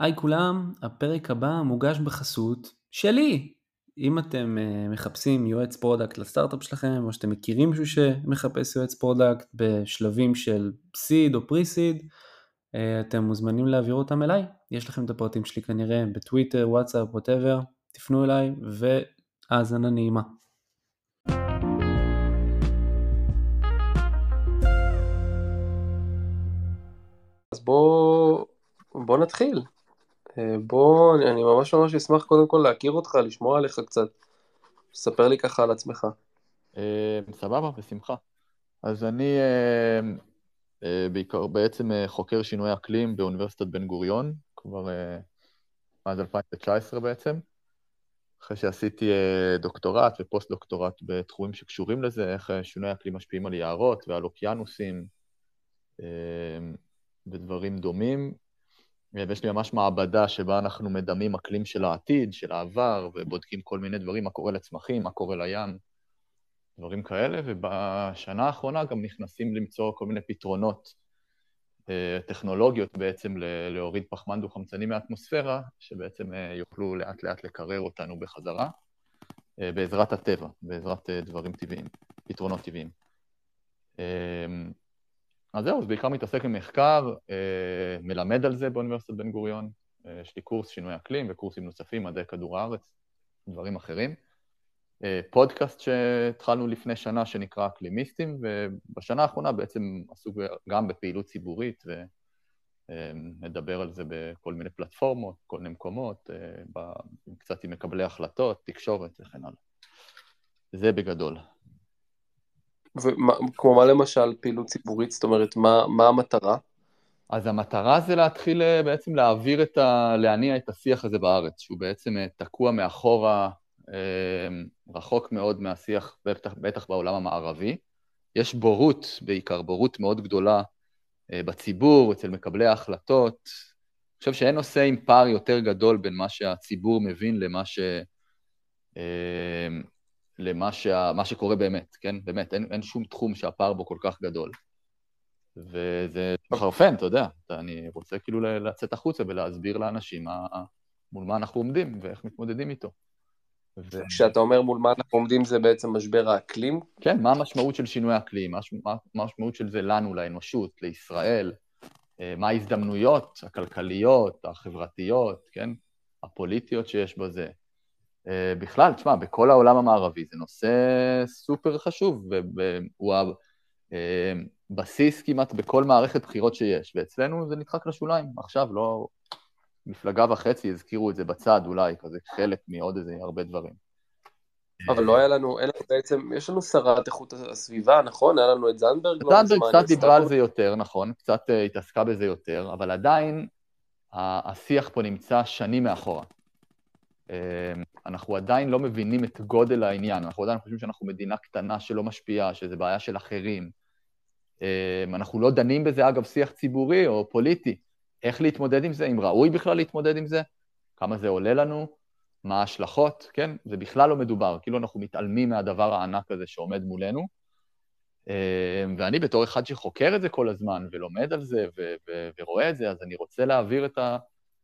היי כולם, הפרק הבא מוגש בחסות שלי. אם אתם uh, מחפשים יועץ product לסטארט-אפ שלכם, או שאתם מכירים מישהו שמחפש יועץ product בשלבים של seed או pre-seed, uh, אתם מוזמנים להעביר אותם אליי. יש לכם את הפרטים שלי כנראה בטוויטר, וואטסאפ, whatever, תפנו אליי והאזנה נעימה. אז בוא, בוא נתחיל. אה, בוא, אני ממש ממש אשמח קודם כל להכיר אותך, לשמוע עליך קצת. ספר לי ככה על עצמך. אה, סבבה, בשמחה. אז אני אה, בעיקר בעצם חוקר שינוי אקלים באוניברסיטת בן גוריון, כבר מאז 2019 בעצם. אחרי שעשיתי דוקטורט ופוסט-דוקטורט בתחומים שקשורים לזה, איך שינוי אקלים משפיעים על יערות ועל אוקיינוסים ודברים דומים, ויש לי ממש מעבדה שבה אנחנו מדמים אקלים של העתיד, של העבר, ובודקים כל מיני דברים, מה קורה לצמחים, מה קורה לים, דברים כאלה, ובשנה האחרונה גם נכנסים למצוא כל מיני פתרונות אה, טכנולוגיות בעצם להוריד פחמן דו-חמצני מהאטמוספירה, שבעצם אה, יוכלו לאט לאט לקרר אותנו בחזרה, אה, בעזרת הטבע, בעזרת דברים טבעיים, פתרונות טבעיים. אז זהו, אז בעיקר מתעסק במחקר, אה, מלמד על זה באוניברסיטת בן גוריון. אה, יש לי קורס שינוי אקלים וקורסים נוספים, מדעי כדור הארץ, דברים אחרים. אה, פודקאסט שהתחלנו לפני שנה שנקרא אקלימיסטים, ובשנה האחרונה בעצם עסוק גם בפעילות ציבורית, ונדבר על זה בכל מיני פלטפורמות, כל מיני מקומות, קצת עם מקבלי החלטות, תקשורת וכן הלאה. זה בגדול. כמו מה למשל פעילות ציבורית, זאת אומרת, מה, מה המטרה? אז המטרה זה להתחיל אה, בעצם להעביר את ה... להניע את השיח הזה בארץ, שהוא בעצם אה, תקוע מאחורה, אה, רחוק מאוד מהשיח, בטח, בטח בעולם המערבי. יש בורות, בעיקר בורות מאוד גדולה בציבור, אצל מקבלי ההחלטות. אני חושב שאין נושא עם פער יותר גדול בין מה שהציבור מבין למה ש... למה שה, שקורה באמת, כן? באמת, אין, אין שום תחום שהפער בו כל כך גדול. וזה מחרפן, אתה יודע, אני רוצה כאילו לצאת החוצה ולהסביר לאנשים מה, מול מה אנחנו עומדים ואיך מתמודדים איתו. כשאתה אומר מול מה אנחנו עומדים זה בעצם משבר האקלים? כן, מה המשמעות של שינוי האקלים, מה, מה המשמעות של זה לנו, לאנושות, לישראל, אה, מה ההזדמנויות הכלכליות, החברתיות, כן, הפוליטיות שיש בזה. אה, בכלל, תשמע, בכל העולם המערבי זה נושא סופר חשוב, והוא הבסיס אה, כמעט בכל מערכת בחירות שיש, ואצלנו זה נדחק לשוליים. עכשיו, לא... מפלגה וחצי הזכירו את זה בצד אולי, כזה חלק מעוד איזה הרבה דברים. אבל לא היה לנו, אין לנו בעצם, יש לנו שרת איכות הסביבה, נכון? היה לנו את זנדברג? לא זנדברג קצת דיברה על זה יותר, נכון, קצת uh, התעסקה בזה יותר, אבל עדיין השיח פה נמצא שנים מאחורה. אמ, אנחנו עדיין לא מבינים את גודל העניין, אנחנו עדיין חושבים שאנחנו מדינה קטנה שלא משפיעה, שזו בעיה של אחרים. אמ, אנחנו לא דנים בזה, אגב, שיח ציבורי או פוליטי. איך להתמודד עם זה, אם ראוי בכלל להתמודד עם זה, כמה זה עולה לנו, מה ההשלכות, כן? זה בכלל לא מדובר, כאילו אנחנו מתעלמים מהדבר הענק הזה שעומד מולנו. אמ, ואני בתור אחד שחוקר את זה כל הזמן ולומד על זה ורואה את זה, אז אני רוצה להעביר את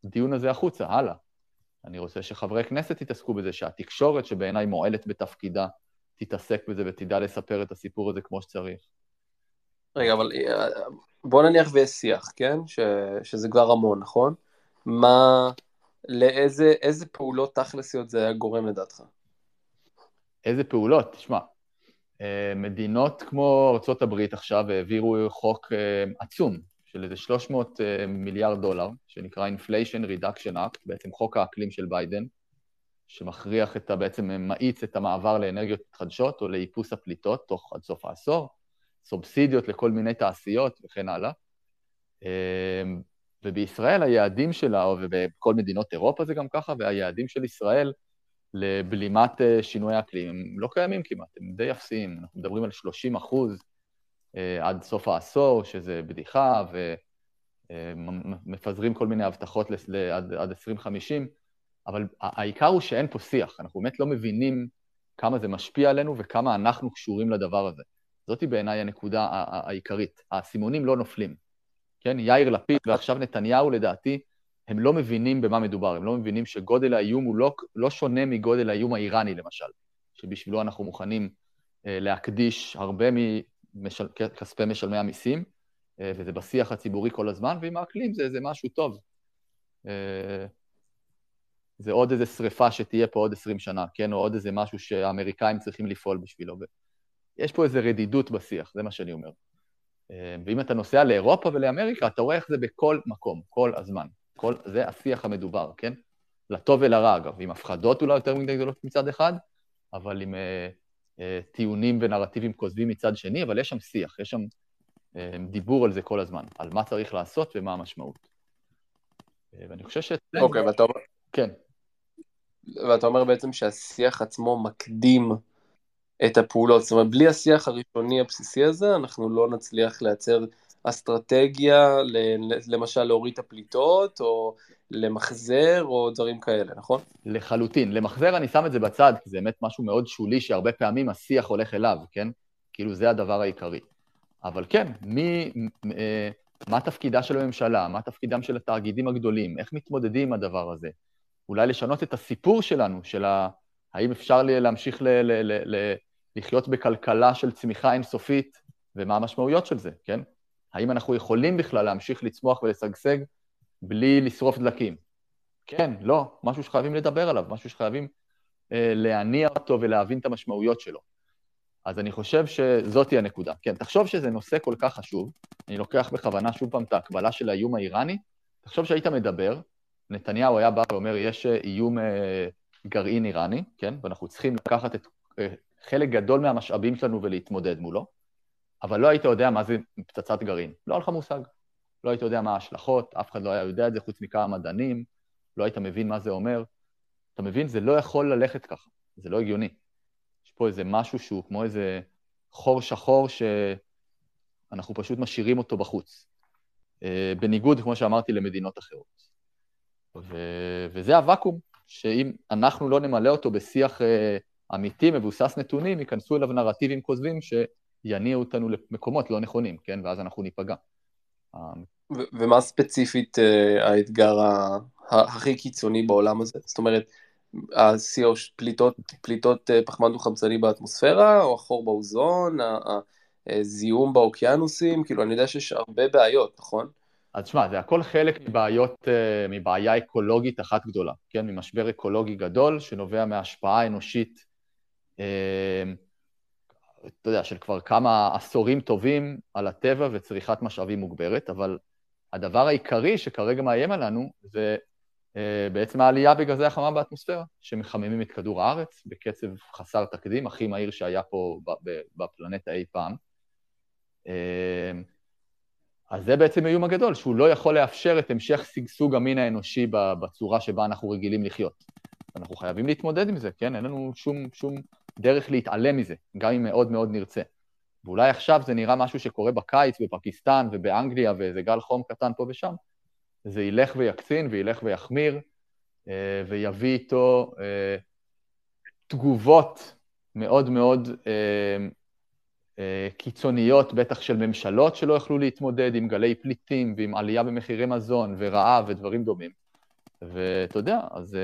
הדיון הזה החוצה, הלאה. אני רוצה שחברי כנסת יתעסקו בזה, שהתקשורת, שבעיניי מועלת בתפקידה, תתעסק בזה ותדע לספר את הסיפור הזה כמו שצריך. רגע, אבל אה, בוא נניח ויש שיח, כן? ש, שזה כבר המון, נכון? מה, לאיזה איזה פעולות תכלסיות זה היה גורם לדעתך? איזה פעולות? תשמע, אה, מדינות כמו ארה"ב עכשיו העבירו חוק אה, עצום של איזה 300 אה, מיליארד דולר, שנקרא Inflation Reduction Act, בעצם חוק האקלים של ביידן, שמכריח את ה... בעצם מאיץ את המעבר לאנרגיות מתחדשות או לאיפוס הפליטות תוך עד סוף העשור, סובסידיות לכל מיני תעשיות וכן הלאה. אה, ובישראל היעדים שלה, ובכל מדינות אירופה זה גם ככה, והיעדים של ישראל לבלימת אה, שינוי האקלים הם לא קיימים כמעט, הם די אפסיים. אנחנו מדברים על 30 אחוז עד סוף העשור, שזה בדיחה, ומפזרים כל מיני הבטחות עד, עד 2050, אבל העיקר הוא שאין פה שיח, אנחנו באמת לא מבינים כמה זה משפיע עלינו וכמה אנחנו קשורים לדבר הזה. זאתי בעיניי הנקודה העיקרית. האסימונים לא נופלים. כן, יאיר לפיד ועכשיו נתניהו, לדעתי, הם לא מבינים במה מדובר, הם לא מבינים שגודל האיום הוא לא, לא שונה מגודל האיום האיראני, למשל, שבשבילו אנחנו מוכנים אה, להקדיש הרבה מכספי משלמי המיסים, אה, וזה בשיח הציבורי כל הזמן, ועם האקלים זה, זה משהו טוב. אה, זה עוד איזה שריפה שתהיה פה עוד 20 שנה, כן? או עוד איזה משהו שהאמריקאים צריכים לפעול בשבילו. יש פה איזו רדידות בשיח, זה מה שאני אומר. אה, ואם אתה נוסע לאירופה ולאמריקה, אתה רואה איך זה בכל מקום, כל הזמן. כל, זה השיח המדובר, כן? לטוב ולרע, אגב, עם הפחדות אולי יותר מדי גדולות מצד אחד, אבל עם טיעונים ונרטיבים כוזבים מצד שני, אבל יש שם שיח, יש שם אה, דיבור על זה כל הזמן, על מה צריך לעשות ומה המשמעות. אה, ואני חושב ש... אוקיי, okay, ואתה אומר... כן. ואתה אומר בעצם שהשיח עצמו מקדים את הפעולות, זאת אומרת, בלי השיח הראשוני הבסיסי הזה, אנחנו לא נצליח לייצר אסטרטגיה, למשל להוריד את הפליטות, או למחזר, או דברים כאלה, נכון? לחלוטין. למחזר אני שם את זה בצד, כי זה באמת משהו מאוד שולי, שהרבה פעמים השיח הולך אליו, כן? כאילו זה הדבר העיקרי. אבל כן, מי, אה, מה תפקידה של הממשלה, מה תפקידם של התאגידים הגדולים, איך מתמודדים עם הדבר הזה? אולי לשנות את הסיפור שלנו, של ה... האם אפשר להמשיך ל, ל, ל, ל, לחיות בכלכלה של צמיחה אינסופית, ומה המשמעויות של זה, כן? האם אנחנו יכולים בכלל להמשיך לצמוח ולשגשג בלי לשרוף דלקים? כן, לא, משהו שחייבים לדבר עליו, משהו שחייבים אה, להניע אותו ולהבין את המשמעויות שלו. אז אני חושב שזאתי הנקודה. כן, תחשוב שזה נושא כל כך חשוב, אני לוקח בכוונה שוב פעם את ההקבלה של האיום האיראני, תחשוב שהיית מדבר, נתניהו היה בא ואומר, יש אה, איום אה, גרעין איראני, כן, ואנחנו צריכים לקחת את אה, חלק גדול מהמשאבים שלנו ולהתמודד מולו, אבל לא היית יודע מה זה פצצת גרעין. לא היה לך מושג. לא היית יודע מה ההשלכות, אף אחד לא היה יודע את זה חוץ מכמה מדענים, לא היית מבין מה זה אומר. אתה מבין? זה לא יכול ללכת ככה, זה לא הגיוני. יש פה איזה משהו שהוא כמו איזה חור שחור שאנחנו פשוט משאירים אותו בחוץ. אה, בניגוד, כמו שאמרתי, למדינות אחרות. ו... וזה הוואקום, שאם אנחנו לא נמלא אותו בשיח אה, אמיתי, מבוסס נתונים, ייכנסו אליו נרטיבים כוזבים שיניעו אותנו למקומות לא נכונים, כן? ואז אנחנו ניפגע. ומה ספציפית אה, האתגר הכי קיצוני בעולם הזה? זאת אומרת, ה-CO, פליטות, פליטות אה, פחמן דו-חמצני באטמוספירה, או החור באוזון, הזיהום באוקיינוסים, כאילו אני יודע שיש הרבה בעיות, נכון? אז תשמע, זה הכל חלק מבעיות, מבעיה אקולוגית אחת גדולה, כן? ממשבר אקולוגי גדול שנובע מהשפעה אנושית אמ, אתה יודע, של כבר כמה עשורים טובים על הטבע וצריכת משאבים מוגברת, אבל הדבר העיקרי שכרגע מאיים עלינו זה אה, בעצם העלייה בגזי החמה באטמוספירה, שמחממים את כדור הארץ בקצב חסר תקדים, הכי מהיר שהיה פה בפלנטה אי פעם. אמ, אז זה בעצם האיום הגדול, שהוא לא יכול לאפשר את המשך שגשוג המין האנושי בצורה שבה אנחנו רגילים לחיות. אנחנו חייבים להתמודד עם זה, כן? אין לנו שום, שום דרך להתעלם מזה, גם אם מאוד מאוד נרצה. ואולי עכשיו זה נראה משהו שקורה בקיץ בפקיסטן ובאנגליה ואיזה גל חום קטן פה ושם, זה ילך ויקצין וילך ויחמיר אה, ויביא איתו אה, תגובות מאוד מאוד אה, קיצוניות, בטח של ממשלות שלא יכלו להתמודד עם גלי פליטים ועם עלייה במחירי מזון ורעב ודברים דומים. ואתה יודע, אז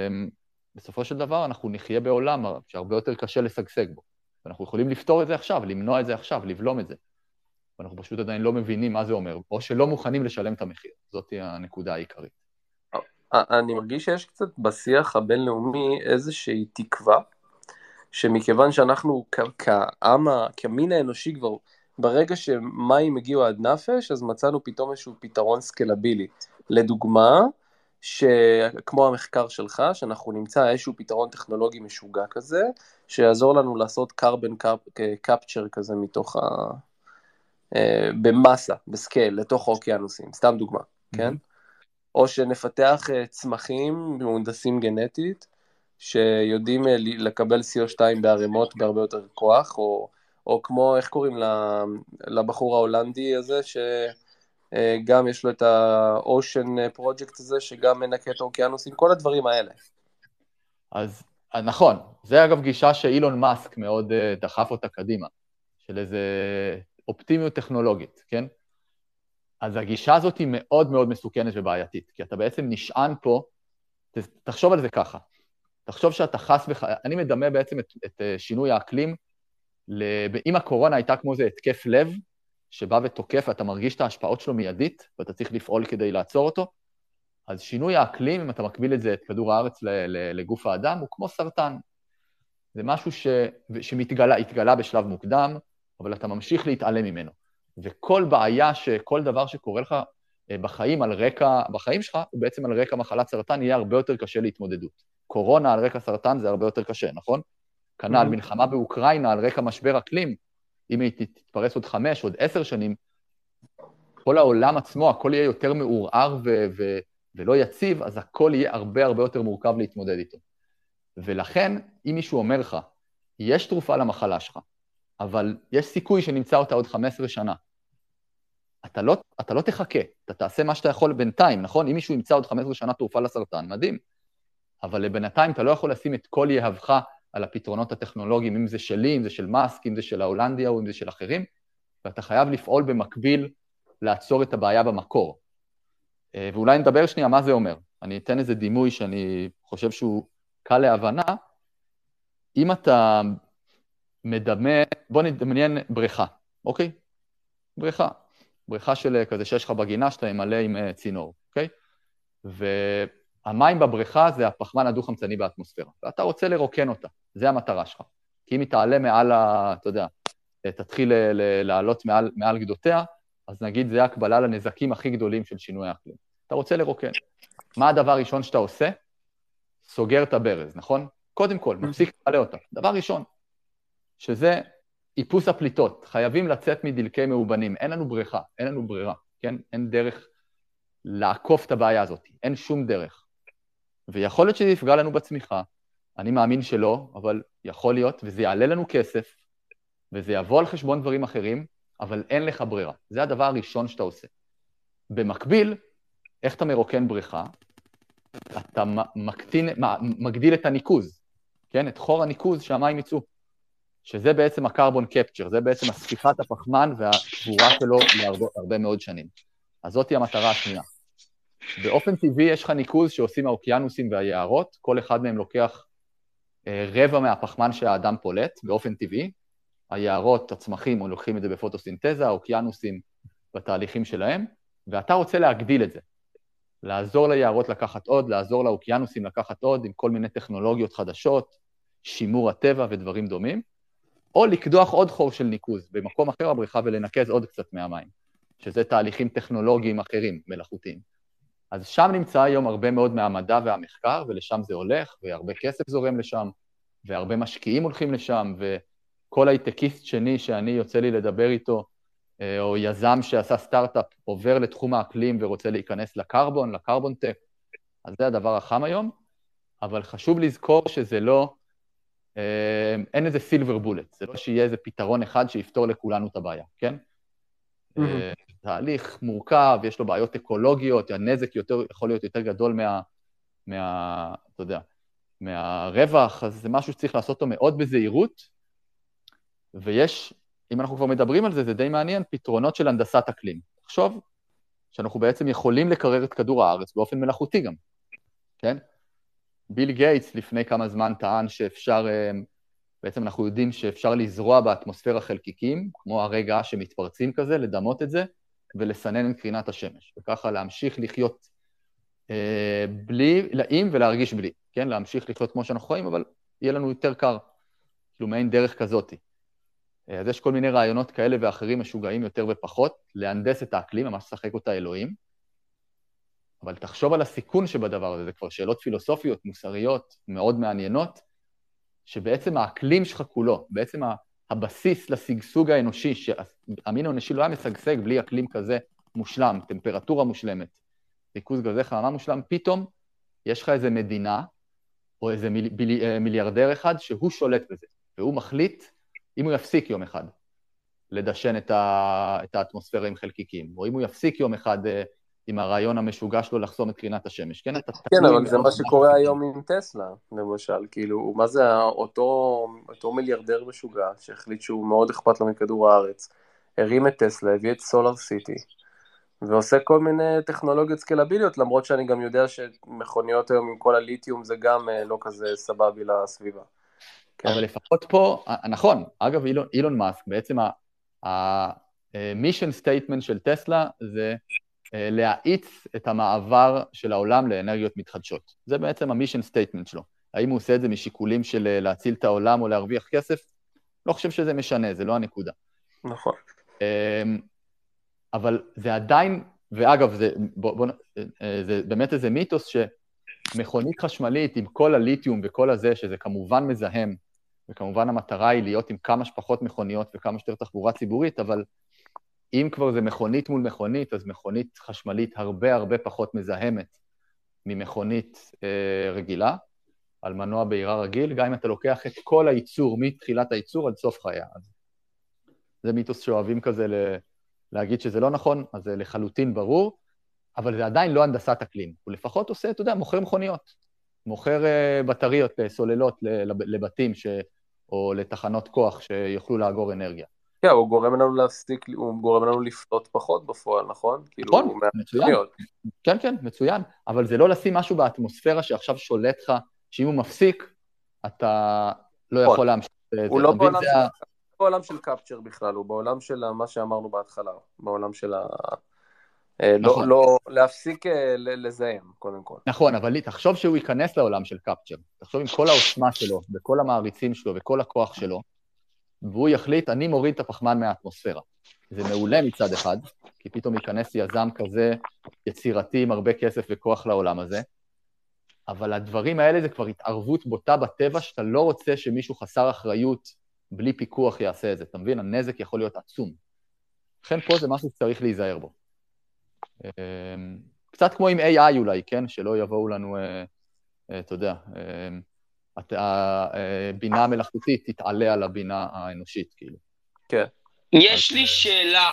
בסופו של דבר אנחנו נחיה בעולם שהרבה יותר קשה לשגשג בו. ואנחנו יכולים לפתור את זה עכשיו, למנוע את זה עכשיו, לבלום את זה. ואנחנו פשוט עדיין לא מבינים מה זה אומר, או שלא מוכנים לשלם את המחיר. זאת הנקודה העיקרית. אני מרגיש שיש קצת בשיח הבינלאומי איזושהי תקווה, שמכיוון שאנחנו כעם, כמין האנושי כבר, ברגע שמים הגיעו עד נפש, אז מצאנו פתאום איזשהו פתרון סקלבילי. לדוגמה, שכמו המחקר שלך, שאנחנו נמצא איזשהו פתרון טכנולוגי משוגע כזה, שיעזור לנו לעשות carbon capture כזה מתוך ה... אה, במסה, בסקייל, לתוך האוקיינוסים, סתם דוגמה, mm-hmm. כן? או שנפתח אה, צמחים מהונדסים גנטית, שיודעים אה, לקבל CO2 בערימות בהרבה יותר כוח, או, או כמו, איך קוראים לבחור ההולנדי הזה, ש... אה, גם יש לו את ה-Ocean Project הזה, שגם מנקה את האוקיינוסים, כל הדברים האלה. אז אה, נכון, זה אגב גישה שאילון מאסק מאוד אה, דחף אותה קדימה, של איזה אופטימיות טכנולוגית, כן? אז הגישה הזאת היא מאוד מאוד מסוכנת ובעייתית, כי אתה בעצם נשען פה, תחשוב על זה ככה, תחשוב שאתה חס וח... אני מדמה בעצם את, את אה, שינוי האקלים, אם הקורונה הייתה כמו איזה התקף לב, שבא ותוקף ואתה מרגיש את ההשפעות שלו מיידית, ואתה צריך לפעול כדי לעצור אותו, אז שינוי האקלים, אם אתה מקביל את זה, את כדור הארץ לגוף האדם, הוא כמו סרטן. זה משהו ש... שהתגלה בשלב מוקדם, אבל אתה ממשיך להתעלם ממנו. וכל בעיה, כל דבר שקורה לך אה, בחיים על רקע, בחיים שלך, הוא בעצם על רקע מחלת סרטן, יהיה הרבה יותר קשה להתמודדות. קורונה על רקע סרטן זה הרבה יותר קשה, נכון? כנ"ל, mm-hmm. מלחמה באוקראינה על רקע משבר אקלים, אם היא תתפרס עוד חמש, עוד עשר שנים, כל העולם עצמו, הכל יהיה יותר מעורער ו- ו- ולא יציב, אז הכל יהיה הרבה הרבה יותר מורכב להתמודד איתו. ולכן, אם מישהו אומר לך, יש תרופה למחלה שלך, אבל יש סיכוי שנמצא אותה עוד 15 שנה, אתה לא, אתה לא תחכה, אתה תעשה מה שאתה יכול בינתיים, נכון? אם מישהו ימצא עוד 15 שנה תרופה לסרטן, מדהים. אבל בינתיים אתה לא יכול לשים את כל יהבך על הפתרונות הטכנולוגיים, אם זה שלי, אם זה של מאסק, אם זה של ההולנדיה או אם זה של אחרים, ואתה חייב לפעול במקביל לעצור את הבעיה במקור. אה, ואולי נדבר שנייה מה זה אומר. אני אתן איזה דימוי שאני חושב שהוא קל להבנה. אם אתה מדמה, בוא נדמיין בריכה, אוקיי? בריכה. בריכה של כזה שיש לך בגינה שאתה ממלא עם אה, צינור, אוקיי? והמים בבריכה זה הפחמן הדו-חמצני באטמוספירה, ואתה רוצה לרוקן אותה, זה המטרה שלך. כי אם היא תעלה מעל ה... אתה יודע, תתחיל לעלות מעל, מעל גדותיה, אז נגיד זה הקבלה לנזקים הכי גדולים של שינוי האקלים. אתה רוצה לרוקן. מה הדבר הראשון שאתה עושה? סוגר את הברז, נכון? קודם כל, מפסיק למלא אותה. דבר ראשון, שזה איפוס הפליטות. חייבים לצאת מדלקי מאובנים. אין לנו בריכה, אין לנו ברירה, כן? אין דרך לעקוף את הבעיה הזאת, אין שום דרך. ויכול להיות שזה יפגע לנו בצמיחה, אני מאמין שלא, אבל יכול להיות, וזה יעלה לנו כסף, וזה יבוא על חשבון דברים אחרים, אבל אין לך ברירה. זה הדבר הראשון שאתה עושה. במקביל, איך אתה מרוקן בריכה? אתה מקטין, מגדיל את הניקוז, כן? את חור הניקוז שהמים יצאו. שזה בעצם הקרבון קפצ'ר, זה בעצם הספיחת הפחמן והקבורה שלו להרבה מאוד שנים. אז זאתי המטרה השנייה. באופן טבעי יש לך ניקוז שעושים האוקיינוסים והיערות, כל אחד מהם לוקח אה, רבע מהפחמן שהאדם פולט באופן טבעי, היערות, הצמחים, לוקחים את זה בפוטוסינתזה, האוקיינוסים בתהליכים שלהם, ואתה רוצה להגדיל את זה. לעזור ליערות לקחת עוד, לעזור לאוקיינוסים לקחת עוד, עם כל מיני טכנולוגיות חדשות, שימור הטבע ודברים דומים, או לקדוח עוד חור של ניקוז במקום אחר בבריכה ולנקז עוד קצת מהמים, שזה תהליכים טכנולוגיים אחרים, מלאכותיים. אז שם נמצא היום הרבה מאוד מהמדע והמחקר, ולשם זה הולך, והרבה כסף זורם לשם, והרבה משקיעים הולכים לשם, וכל הייטקיסט שני שאני יוצא לי לדבר איתו, אה, או יזם שעשה סטארט-אפ עובר לתחום האקלים ורוצה להיכנס לקרבון, לקרבון טק, אז זה הדבר החם היום, אבל חשוב לזכור שזה לא, אה, אין איזה סילבר בולט, זה לא שיהיה איזה פתרון אחד שיפתור לכולנו את הבעיה, כן? Mm-hmm. תהליך מורכב, יש לו בעיות אקולוגיות, הנזק יותר, יכול להיות יותר גדול מה, מה, אתה יודע, מהרווח, אז זה משהו שצריך לעשות אותו מאוד בזהירות, ויש אם אנחנו כבר מדברים על זה, זה די מעניין, פתרונות של הנדסת אקלים. תחשוב שאנחנו בעצם יכולים לקרר את כדור הארץ באופן מלאכותי גם, כן? ביל גייטס לפני כמה זמן טען שאפשר, אה, בעצם אנחנו יודעים שאפשר לזרוע באטמוספירה חלקיקים, כמו הרגע שמתפרצים כזה, לדמות את זה ולסנן את קרינת השמש, וככה להמשיך לחיות אה, בלי, עם ולהרגיש בלי, כן? להמשיך לחיות כמו שאנחנו חיים, אבל יהיה לנו יותר קר, כאילו מעין דרך כזאתי. אה, אז יש כל מיני רעיונות כאלה ואחרים משוגעים יותר ופחות, להנדס את האקלים, ממש לשחק אותה אלוהים. אבל תחשוב על הסיכון שבדבר הזה, זה כבר שאלות פילוסופיות, מוסריות, מאוד מעניינות, שבעצם האקלים שלך כולו, בעצם הבסיס לשגשוג האנושי, שהמין האנושי לא היה משגשג בלי אקלים כזה מושלם, טמפרטורה מושלמת, ריכוז גזי חממה מושלם, פתאום יש לך איזה מדינה, או איזה מיל, ביל, אה, מיליארדר אחד שהוא שולט בזה, והוא מחליט אם הוא יפסיק יום אחד לדשן את, ה, את האטמוספירה עם חלקיקים, או אם הוא יפסיק יום אחד אה, עם הרעיון המשוגע שלו לחסום את קרינת השמש, כן? אתה כן, אבל זה מה שקורה היום עם טסלה, למשל, כאילו, מה זה אותו, אותו מיליארדר משוגע שהחליט שהוא מאוד אכפת לו מכדור הארץ, הרים את טסלה, הביא את סולאר סיטי, ועושה כל מיני טכנולוגיות סקלביליות, למרות שאני גם יודע שמכוניות היום עם כל הליתיום זה גם אה, לא כזה סבבי לסביבה. כן. אבל לפחות פה, נכון, אגב אילון, אילון מאסק, בעצם ה-mission statement של טסלה זה אה, להאיץ את המעבר של העולם לאנרגיות מתחדשות. זה בעצם ה-mission statement שלו. האם הוא עושה את זה משיקולים של אה, להציל את העולם או להרוויח כסף? לא חושב שזה משנה, זה לא הנקודה. נכון. אמ, אבל זה עדיין, ואגב, זה, בוא, בוא, אה, זה באמת איזה מיתוס שמכונית חשמלית עם כל הליתיום וכל הזה, שזה כמובן מזהם, וכמובן המטרה היא להיות עם כמה שפחות מכוניות וכמה שיותר תחבורה ציבורית, אבל אם כבר זה מכונית מול מכונית, אז מכונית חשמלית הרבה הרבה פחות מזהמת ממכונית אה, רגילה, על מנוע בעירה רגיל, גם אם אתה לוקח את כל הייצור מתחילת הייצור עד סוף חייה. אז זה מיתוס שאוהבים כזה ל... להגיד שזה לא נכון, אז זה לחלוטין ברור, אבל זה עדיין לא הנדסת אקלים. הוא לפחות עושה, אתה יודע, מוכר מכוניות. מוכר uh, בטריות, uh, סוללות לבתים ש... או לתחנות כוח שיוכלו לאגור אנרגיה. כן, הוא גורם לנו להפסיק, הוא גורם לנו לפלוט פחות בפועל, נכון? כאילו, נכון, מצוין. כן, כן, מצוין. אבל זה לא לשים משהו באטמוספירה שעכשיו שולט לך, שאם הוא מפסיק, אתה לא נכון. יכול להמשיך. הוא לא בעולם של... קפצ'ר בכלל, הוא בעולם של מה שאמרנו בהתחלה, בעולם של ה... אה, לא, נכון. לא, לא להפסיק אה, לזהם, קודם כל. נכון, אבל תחשוב שהוא ייכנס לעולם של קפצ'ר. תחשוב עם כל העוצמה שלו, וכל המעריצים שלו, וכל הכוח שלו, והוא יחליט, אני מוריד את הפחמן מהאטמוספירה. זה מעולה מצד אחד, כי פתאום ייכנס יזם כזה יצירתי עם הרבה כסף וכוח לעולם הזה, אבל הדברים האלה זה כבר התערבות בוטה בטבע, שאתה לא רוצה שמישהו חסר אחריות בלי פיקוח יעשה את זה, אתה מבין? הנזק יכול להיות עצום. לכן פה זה משהו שצריך להיזהר בו. אמ, קצת כמו עם AI אולי, כן? שלא יבואו לנו, אה, אה, אתה יודע, הבינה אה, המלאכותית תתעלה על הבינה האנושית, כאילו. כן. יש לי שאלה.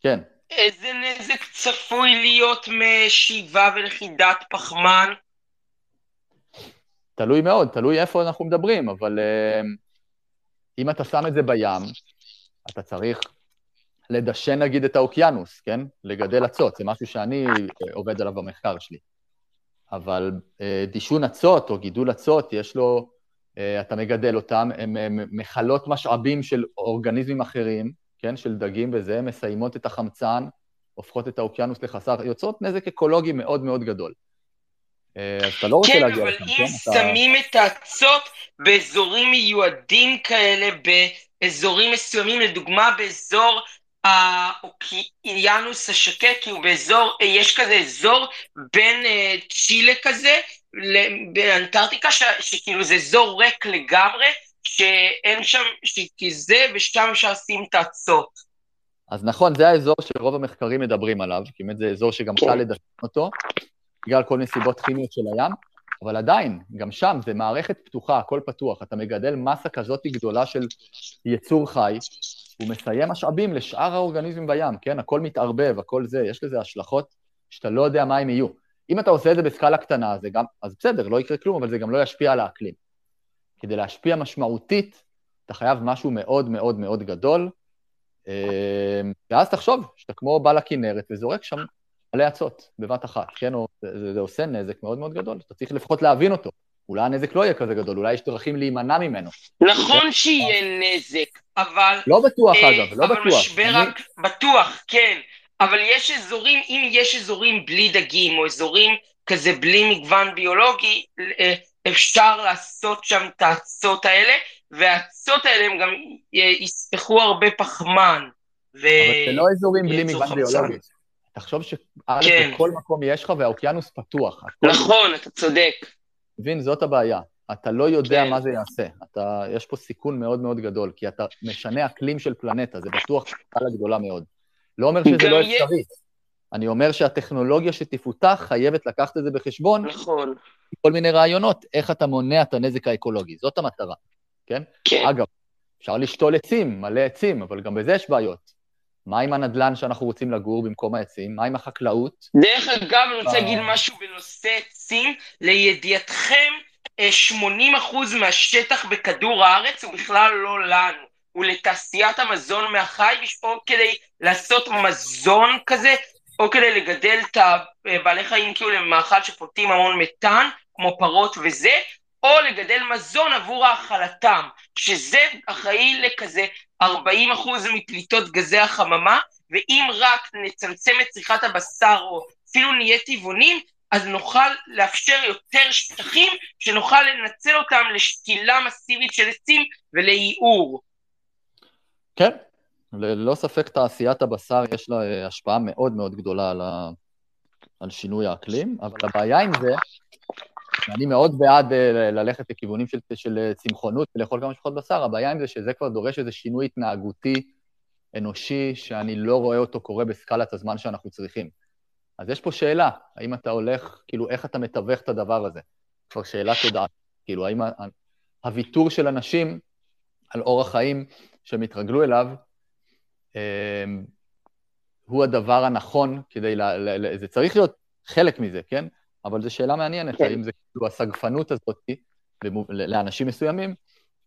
כן. איזה נזק צפוי להיות משאיבה ולכידת פחמן? תלוי מאוד, תלוי איפה אנחנו מדברים, אבל אם אתה שם את זה בים, אתה צריך לדשן נגיד את האוקיינוס, כן? לגדל אצות, זה משהו שאני אה, עובד עליו במחקר שלי. אבל אה, דישון אצות או גידול אצות, יש לו, אה, אתה מגדל אותם, הן מכלות משאבים של אורגניזמים אחרים, כן? של דגים וזה, מסיימות את החמצן, הופכות את האוקיינוס לחסר, יוצרות נזק אקולוגי מאוד מאוד גדול. אז אתה לא רוצה כן, להגיע לשם, כן? אבל אם שמים את האצות באזורים מיועדים כאלה, באזורים מסוימים, לדוגמה באזור האוקיינוס השקט, כי הוא באזור, יש כזה אזור בין uh, צ'ילה כזה, באנטארקטיקה, שכאילו זה אזור ריק לגמרי, שאין שם, כי זה, ושם אפשר לשים את האצות. אז נכון, זה האזור שרוב המחקרים מדברים עליו, כי באמת זה אזור שגם קל לדשן אותו, בגלל כל נסיבות כימיות של הים, אבל עדיין, גם שם זה מערכת פתוחה, הכל פתוח. אתה מגדל מסה כזאת גדולה של יצור חי, הוא מסיים משאבים לשאר האורגניזמים בים, כן? הכל מתערבב, הכל זה, יש לזה השלכות שאתה לא יודע מה הם יהיו. אם אתה עושה את זה בסקאלה קטנה, זה גם, אז בסדר, לא יקרה כלום, אבל זה גם לא ישפיע על האקלים. כדי להשפיע משמעותית, אתה חייב משהו מאוד מאוד מאוד גדול, אה, ואז תחשוב שאתה כמו בא לכנרת וזורק שם מלא אצות בבת אחת, כן? או, זה, זה עושה נזק מאוד מאוד גדול, אתה צריך לפחות להבין אותו. אולי הנזק לא יהיה כזה גדול, אולי יש דרכים להימנע ממנו. נכון שיהיה נזק, אבל... לא בטוח אה, אגב, לא בטוח. אבל משבר אני... רק... בטוח, כן. אבל יש אזורים, אם יש אזורים בלי דגים, או אזורים כזה בלי מגוון ביולוגי, אה, אפשר לעשות שם את האצות האלה, והאצות האלה הם גם יספחו הרבה פחמן. ו... אבל זה לא אזורים בלי מגוון ביולוגי. תחשוב שא', כן. בכל מקום יש לך והאוקיינוס פתוח. נכון, אתה צודק. מבין, זאת הבעיה. אתה לא יודע כן. מה זה יעשה. אתה, יש פה סיכון מאוד מאוד גדול, כי אתה משנה אקלים של פלנטה, זה בטוח סקאלה גדולה מאוד. לא אומר שזה לא אפשרי. אני אומר שהטכנולוגיה שתפותח חייבת לקחת את זה בחשבון. נכון. כל מיני רעיונות, איך אתה מונע את הנזק האקולוגי. זאת המטרה, כן? כן. אגב, אפשר לשתול עצים, מלא עצים, אבל גם בזה יש בעיות. מה עם הנדלן שאנחנו רוצים לגור במקום העצים? מה עם החקלאות? דרך אגב, אני רוצה להגיד משהו בנושא עצים. לידיעתכם, 80% אה, מהשטח בכדור הארץ הוא בכלל לא לנו. הוא לתעשיית המזון מהחי, או כדי לעשות מזון כזה, או כדי לגדל את הבעלי חיים כאילו למאכל שפולטים המון מתאן, כמו פרות וזה, או לגדל מזון עבור האכלתם, שזה אחראי לכזה 40% מפליטות גזי החממה, ואם רק נצמצם את צריכת הבשר או אפילו נהיה טבעונים, אז נוכל לאפשר יותר שטחים שנוכל לנצל אותם לשתילה מסיבית של עצים ולייעור. כן, ללא ספק תעשיית הבשר יש לה אה, השפעה מאוד מאוד גדולה על, ה... על שינוי האקלים, אבל הבעיה עם זה, אני מאוד בעד אה, ללכת לכיוונים של, של אה, צמחונות ולאכול כמה שפחות בשר, הבעיה עם זה שזה כבר דורש איזה שינוי התנהגותי אנושי שאני לא רואה אותו קורה בסקלת הזמן שאנחנו צריכים. אז יש פה שאלה, האם אתה הולך, כאילו, איך אתה מתווך את הדבר הזה? כבר שאלה תודעה. כאילו, האם הוויתור של אנשים על אורח חיים שהם התרגלו אליו, אה, הוא הדבר הנכון כדי, ל, ל, ל, זה צריך להיות חלק מזה, כן? אבל זו שאלה מעניינת, כן. האם זה כאילו הסגפנות הזאת לאנשים מסוימים,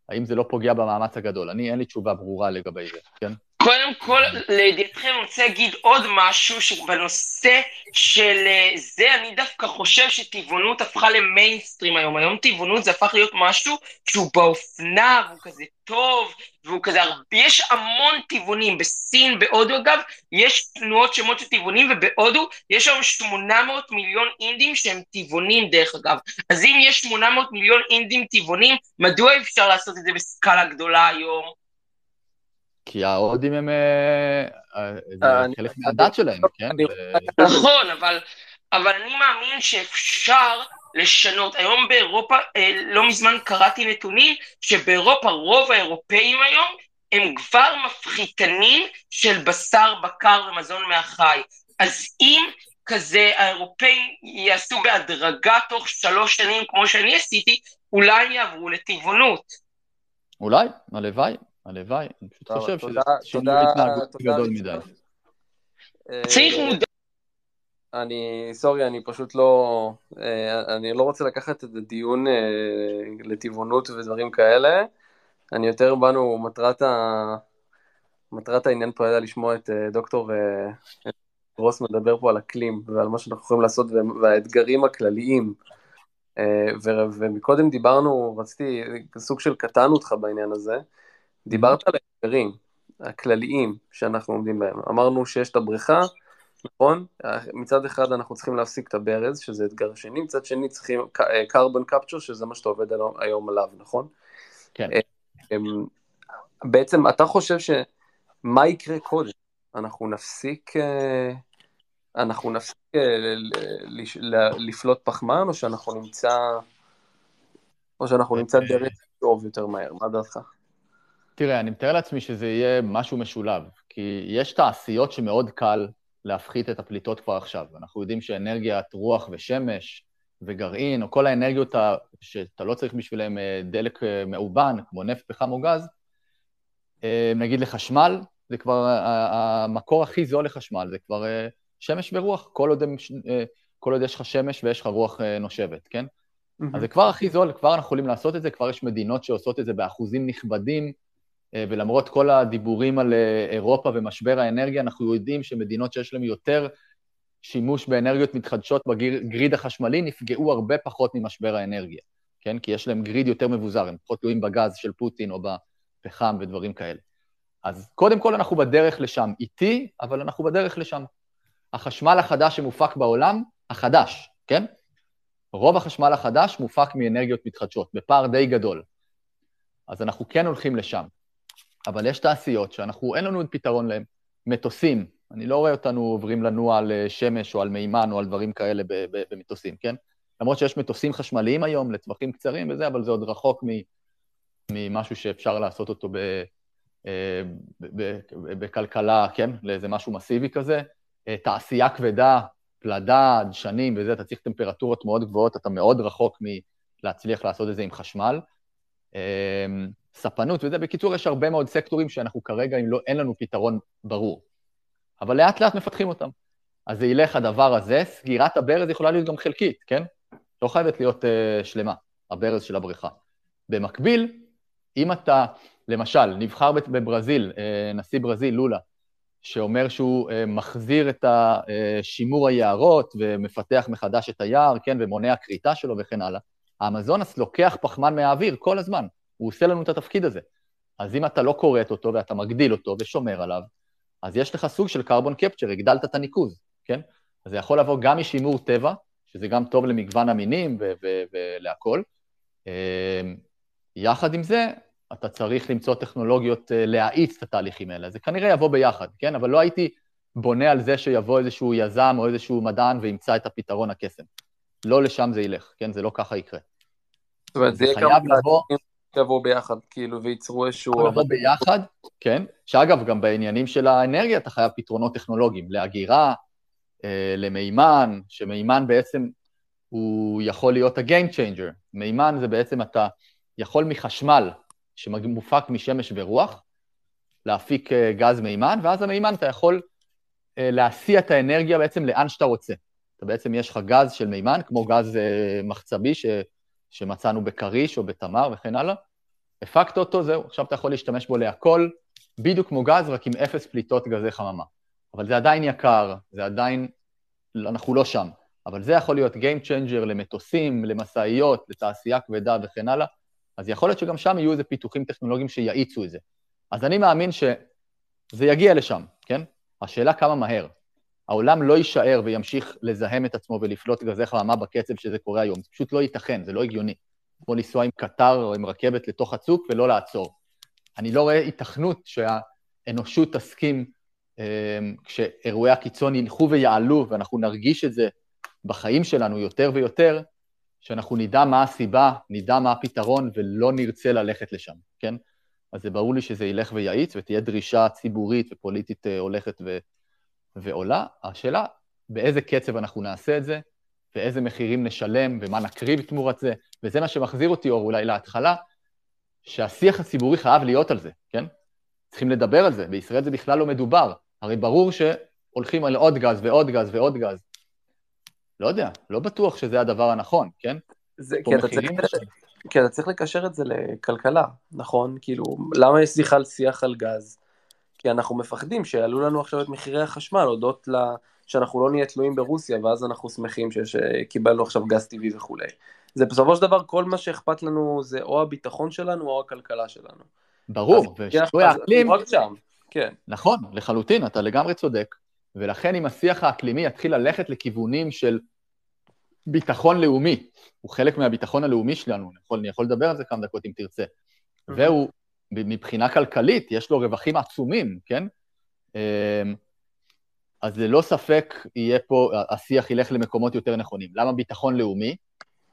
האם זה לא פוגע במאמץ הגדול? אני, אין לי תשובה ברורה לגבי זה, כן? קודם כל, לידיעתכם אני רוצה להגיד עוד משהו שבנושא של אה, זה, אני דווקא חושב שטבעונות הפכה למיינסטרים היום. היום טבעונות זה הפך להיות משהו שהוא באופנה, והוא כזה טוב, והוא כזה הרבה, יש המון טבעונים, בסין, בהודו אגב, יש תנועות שמות של טבעונים, ובהודו יש היום 800 מיליון אינדים שהם טבעונים דרך אגב. אז אם יש 800 מיליון אינדים טבעונים, מדוע אפשר לעשות את זה בסקאלה גדולה היום? כי ההודים הם אה, אה, אה, חלק מהדת שלהם, כן? נכון, אבל אני מאמין שאפשר לשנות. היום באירופה, לא מזמן קראתי נתונים, שבאירופה רוב האירופאים היום הם כבר מפחיתנים של בשר בקר ומזון מהחי. אז אם כזה האירופאים יעשו בהדרגה תוך שלוש שנים, כמו שאני עשיתי, אולי יעברו לטבעונות. אולי, הלוואי. הלוואי, אני פשוט חושב שזה שינוי התנהגות גדול מדי. אה, צריך מודע... אני, סורי, אני פשוט לא, אה, אני לא רוצה לקחת את הדיון אה, לטבעונות ודברים כאלה. אני יותר באנו, מטרת, ה... מטרת העניין פה היה לשמוע את דוקטור גרוס מדבר פה על אקלים ועל מה שאנחנו יכולים לעשות והאתגרים הכלליים. ומקודם דיברנו, רציתי, סוג של קטענו אותך בעניין הזה. דיברת על האתגרים הכלליים שאנחנו עומדים בהם. אמרנו שיש את הבריכה, נכון? מצד אחד אנחנו צריכים להפסיק את הברז, שזה אתגר שני, מצד שני צריכים carbon capture, שזה מה שאתה עובד היום עליו, נכון? כן. אה, אמ, בעצם אתה חושב שמה יקרה קודם? אנחנו נפסיק, אה, אנחנו נפסיק אה, לפלוט פחמן, או שאנחנו נמצא, או שאנחנו נמצא דרך טוב יותר מהר, מה דעתך? תראה, אני מתאר לעצמי שזה יהיה משהו משולב, כי יש תעשיות שמאוד קל להפחית את הפליטות כבר עכשיו. אנחנו יודעים שאנרגיית רוח ושמש וגרעין, או כל האנרגיות שאתה לא צריך בשבילם אה, דלק אה, מאובן, כמו נפט, פחם או גז, אה, נגיד לחשמל, זה כבר המקור הכי זול לחשמל, זה כבר שמש ורוח, כל עוד, כל עוד יש לך שמש ויש לך רוח נושבת, כן? Mm-hmm. אז זה כבר הכי זול, כבר אנחנו יכולים לעשות את זה, כבר יש מדינות שעושות את זה באחוזים נכבדים, ולמרות כל הדיבורים על אה, אירופה ומשבר האנרגיה, אנחנו יודעים שמדינות שיש להן יותר שימוש באנרגיות מתחדשות בגריד החשמלי נפגעו הרבה פחות ממשבר האנרגיה, כן? כי יש להם גריד יותר מבוזר, הם פחות תלויים בגז של פוטין או בפחם ודברים כאלה. אז קודם כל אנחנו בדרך לשם, איטי, אבל אנחנו בדרך לשם. החשמל החדש שמופק בעולם, החדש, כן? רוב החשמל החדש מופק מאנרגיות מתחדשות, בפער די גדול. אז אנחנו כן הולכים לשם. אבל יש תעשיות שאנחנו, אין לנו עוד פתרון להן. מטוסים, אני לא רואה אותנו עוברים לנוע על אה, שמש או על מימן או על דברים כאלה במטוסים, כן? למרות שיש מטוסים חשמליים היום לטווחים קצרים וזה, אבל זה עוד רחוק ממשהו שאפשר לעשות אותו אה, ב, בכלכלה, כן? לאיזה משהו מסיבי כזה. אה, תעשייה כבדה, פלדה, דשנים וזה, אתה צריך טמפרטורות מאוד גבוהות, אתה מאוד רחוק מלהצליח לעשות את זה עם חשמל. ספנות וזה. בקיצור, יש הרבה מאוד סקטורים שאנחנו כרגע, אם לא, אין לנו פתרון ברור. אבל לאט לאט מפתחים אותם. אז זה ילך הדבר הזה, סגירת הברז יכולה להיות גם חלקית, כן? לא חייבת להיות uh, שלמה, הברז של הבריכה. במקביל, אם אתה, למשל, נבחר בברזיל, uh, נשיא ברזיל, לולה, שאומר שהוא אה, מחזיר את שימור היערות ומפתח מחדש את היער, כן, ומונע כריתה שלו וכן הלאה. האמזונס לוקח פחמן מהאוויר כל הזמן, הוא עושה לנו את התפקיד הזה. אז אם אתה לא כורת אותו ואתה מגדיל אותו ושומר עליו, אז יש לך סוג של קרבון קפצ'ר, הגדלת את הניקוז, כן? אז זה יכול לבוא גם משימור טבע, שזה גם טוב למגוון המינים ולהכול. אמ, יחד עם זה, אתה צריך למצוא טכנולוגיות אה, להאיץ את התהליכים האלה. זה כנראה יבוא ביחד, כן? אבל לא הייתי בונה על זה שיבוא איזשהו יזם או איזשהו מדען וימצא את הפתרון הקסם. לא לשם זה ילך, כן? זה לא ככה יקרה. זאת אומרת, זה יהיה כמה לבוא... יבואו ביחד, כאילו, וייצרו איזשהו... לבוא ביחד, כן. שאגב, גם בעניינים של האנרגיה אתה חייב פתרונות טכנולוגיים, לאגירה, אה, למימן, שמימן בעצם הוא יכול להיות ה-game changer. מימן זה בעצם אתה יכול מחשמל שמופק משמש ורוח, להפיק אה, גז מימן, ואז המימן אתה יכול אה, להסיע את האנרגיה בעצם לאן שאתה רוצה. אתה בעצם, יש לך גז של מימן, כמו גז מחצבי ש, שמצאנו בכריש או בתמר וכן הלאה, הפקת אותו, זהו, עכשיו אתה יכול להשתמש בו להכל, בדיוק כמו גז, רק עם אפס פליטות גזי חממה. אבל זה עדיין יקר, זה עדיין, אנחנו לא שם. אבל זה יכול להיות Game Changer למטוסים, למשאיות, לתעשייה כבדה וכן הלאה, אז יכול להיות שגם שם יהיו איזה פיתוחים טכנולוגיים שיאיצו את זה. אז אני מאמין שזה יגיע לשם, כן? השאלה כמה מהר. העולם לא יישאר וימשיך לזהם את עצמו ולפלוט גזי חממה בקצב שזה קורה היום. זה פשוט לא ייתכן, זה לא הגיוני. כמו לנסוע עם קטר או עם רכבת לתוך הצוק ולא לעצור. אני לא רואה היתכנות שהאנושות תסכים אמ, כשאירועי הקיצון ילכו ויעלו ואנחנו נרגיש את זה בחיים שלנו יותר ויותר, שאנחנו נדע מה הסיבה, נדע מה הפתרון ולא נרצה ללכת לשם, כן? אז זה ברור לי שזה ילך ויאיץ ותהיה דרישה ציבורית ופוליטית אה, הולכת ו... ועולה. השאלה, באיזה קצב אנחנו נעשה את זה, ואיזה מחירים נשלם, ומה נקריב תמורת זה, וזה מה שמחזיר אותי, אור, אולי להתחלה, שהשיח הציבורי חייב להיות על זה, כן? צריכים לדבר על זה, בישראל זה בכלל לא מדובר. הרי ברור שהולכים על עוד גז ועוד גז ועוד גז. לא יודע, לא בטוח שזה הדבר הנכון, כן? זה, כי, אתה צריך, כי אתה צריך לקשר את זה לכלכלה, נכון? כאילו, למה יש בכלל שיח על גז? כי אנחנו מפחדים שיעלו לנו עכשיו את מחירי החשמל, הודות ל... שאנחנו לא נהיה תלויים ברוסיה, ואז אנחנו שמחים שקיבלנו עכשיו גז טבעי וכולי. זה בסופו של דבר, כל מה שאכפת לנו זה או הביטחון שלנו או הכלכלה שלנו. ברור, ושינוי האקלים... רק שם, כן. נכון, לחלוטין, אתה לגמרי צודק. ולכן אם השיח האקלימי יתחיל ללכת לכיוונים של ביטחון לאומי, הוא חלק מהביטחון הלאומי שלנו, אני יכול, אני יכול לדבר על זה כמה דקות אם תרצה, והוא, מבחינה כלכלית, יש לו רווחים עצומים, כן? אז ללא ספק יהיה פה, השיח ילך למקומות יותר נכונים. למה ביטחון לאומי?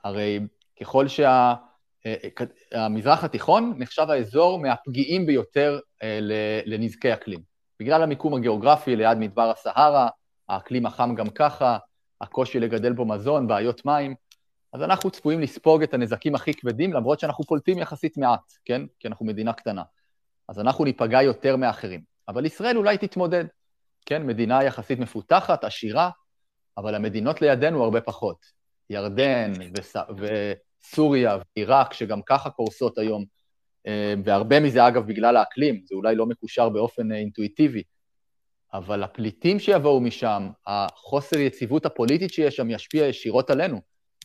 הרי ככל שהמזרח שה, התיכון נחשב האזור מהפגיעים ביותר אה, לנזקי אקלים. בגלל המיקום הגיאוגרפי ליד מדבר הסהרה, האקלים החם גם ככה, הקושי לגדל בו מזון, בעיות מים, אז אנחנו צפויים לספוג את הנזקים הכי כבדים, למרות שאנחנו פולטים יחסית מעט, כן? כי אנחנו מדינה קטנה. אז אנחנו ניפגע יותר מאחרים. אבל ישראל אולי תתמודד. כן, מדינה יחסית מפותחת, עשירה, אבל המדינות לידינו הרבה פחות. ירדן וס... וסוריה ועיראק, שגם ככה קורסות היום, אה, והרבה מזה, אגב, בגלל האקלים, זה אולי לא מקושר באופן אה, אינטואיטיבי, אבל הפליטים שיבואו משם, החוסר יציבות הפוליטית שיש שם, ישפיע ישירות עלינו.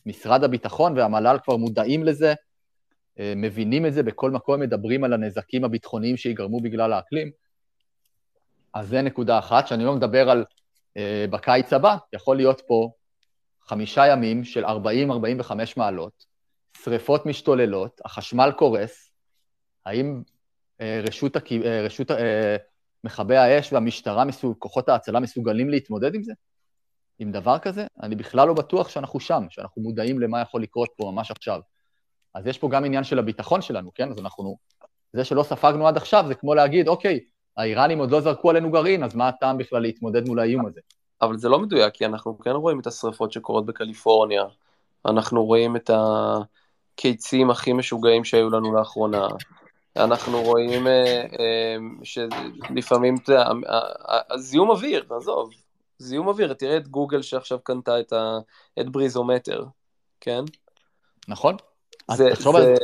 משרד הביטחון והמל"ל כבר מודעים לזה, אה, מבינים את זה, בכל מקום מדברים על הנזקים הביטחוניים שיגרמו בגלל האקלים. אז זה נקודה אחת, שאני לא מדבר על אה, בקיץ הבא, יכול להיות פה חמישה ימים של 40-45 מעלות, שריפות משתוללות, החשמל קורס, האם אה, רשות, הק... אה, רשות אה, מכבי האש והמשטרה, מסוג, כוחות ההצלה מסוגלים להתמודד עם זה? עם דבר כזה? אני בכלל לא בטוח שאנחנו שם, שאנחנו מודעים למה יכול לקרות פה ממש עכשיו. אז יש פה גם עניין של הביטחון שלנו, כן? אז אנחנו... זה שלא ספגנו עד עכשיו זה כמו להגיד, אוקיי, האיראנים עוד לא זרקו עלינו גרעין, אז מה הטעם בכלל להתמודד מול האיום הזה? אבל זה לא מדויק, כי אנחנו כן רואים את השריפות שקורות בקליפורניה, אנחנו רואים את הקיצים הכי משוגעים שהיו לנו לאחרונה, אנחנו רואים אה, אה, שלפעמים, זיהום אוויר, עזוב, זיהום אוויר, תראה את גוגל שעכשיו קנתה את, ה, את בריזומטר, כן? נכון. זה, זה,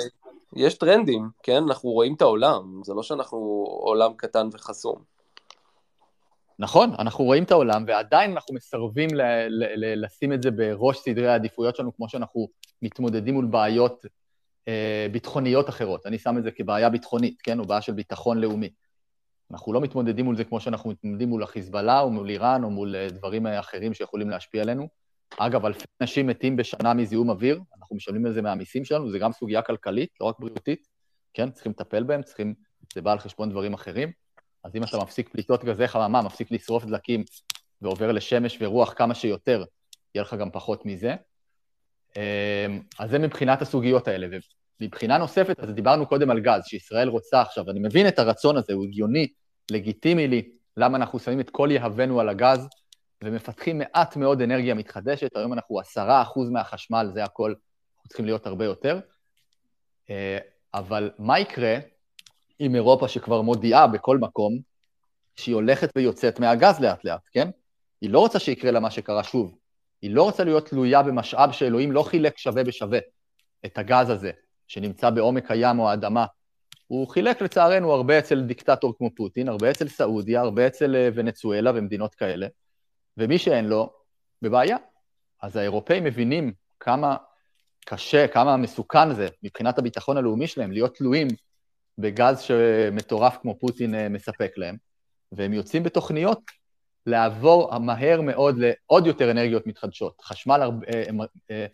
יש טרנדים, כן? אנחנו רואים את העולם, זה לא שאנחנו עולם קטן וחסום. נכון, אנחנו רואים את העולם, ועדיין אנחנו מסרבים ל- ל- ל- לשים את זה בראש סדרי העדיפויות שלנו, כמו שאנחנו מתמודדים מול בעיות אה, ביטחוניות אחרות. אני שם את זה כבעיה ביטחונית, כן? או בעיה של ביטחון לאומי. אנחנו לא מתמודדים מול זה כמו שאנחנו מתמודדים מול החיזבאללה, או מול איראן, או מול אה, דברים אחרים שיכולים להשפיע עלינו. אגב, אלפי אנשים מתים בשנה מזיהום אוויר, אנחנו משלמים על זה מהמיסים שלנו, זה גם סוגיה כלכלית, לא רק בריאותית, כן? צריכים לטפל בהם, צריכים... זה בא על חשבון דברים אחרים. אז אם אתה מפסיק פליטות גזי חממה, מפסיק לשרוף דלקים ועובר לשמש ורוח כמה שיותר, יהיה לך גם פחות מזה. אמ, אז זה מבחינת הסוגיות האלה. ומבחינה נוספת, אז דיברנו קודם על גז, שישראל רוצה עכשיו, אני מבין את הרצון הזה, הוא הגיוני, לגיטימי לי, למה אנחנו שמים את כל יהבנו על הגז, ומפתחים מעט מאוד אנרגיה מתחדשת, היום אנחנו עשרה אחוז מהחשמל, זה הכל, אנחנו צריכים להיות הרבה יותר. אה, אבל מה יקרה עם אירופה שכבר מודיעה בכל מקום שהיא הולכת ויוצאת מהגז לאט לאט, כן? היא לא רוצה שיקרה לה מה שקרה שוב. היא לא רוצה להיות תלויה במשאב שאלוהים לא חילק שווה בשווה, את הגז הזה, שנמצא בעומק הים או האדמה. הוא חילק לצערנו הרבה אצל דיקטטור כמו פוטין, הרבה אצל סעודיה, הרבה אצל אה, ונצואלה ומדינות כאלה, ומי שאין לו, בבעיה. אז האירופאים מבינים כמה קשה, כמה מסוכן זה מבחינת הביטחון הלאומי שלהם, להיות תלויים בגז שמטורף כמו פוטין אה, מספק להם, והם יוצאים בתוכניות לעבור מהר מאוד לעוד יותר אנרגיות מתחדשות. חשמל, אה, אה,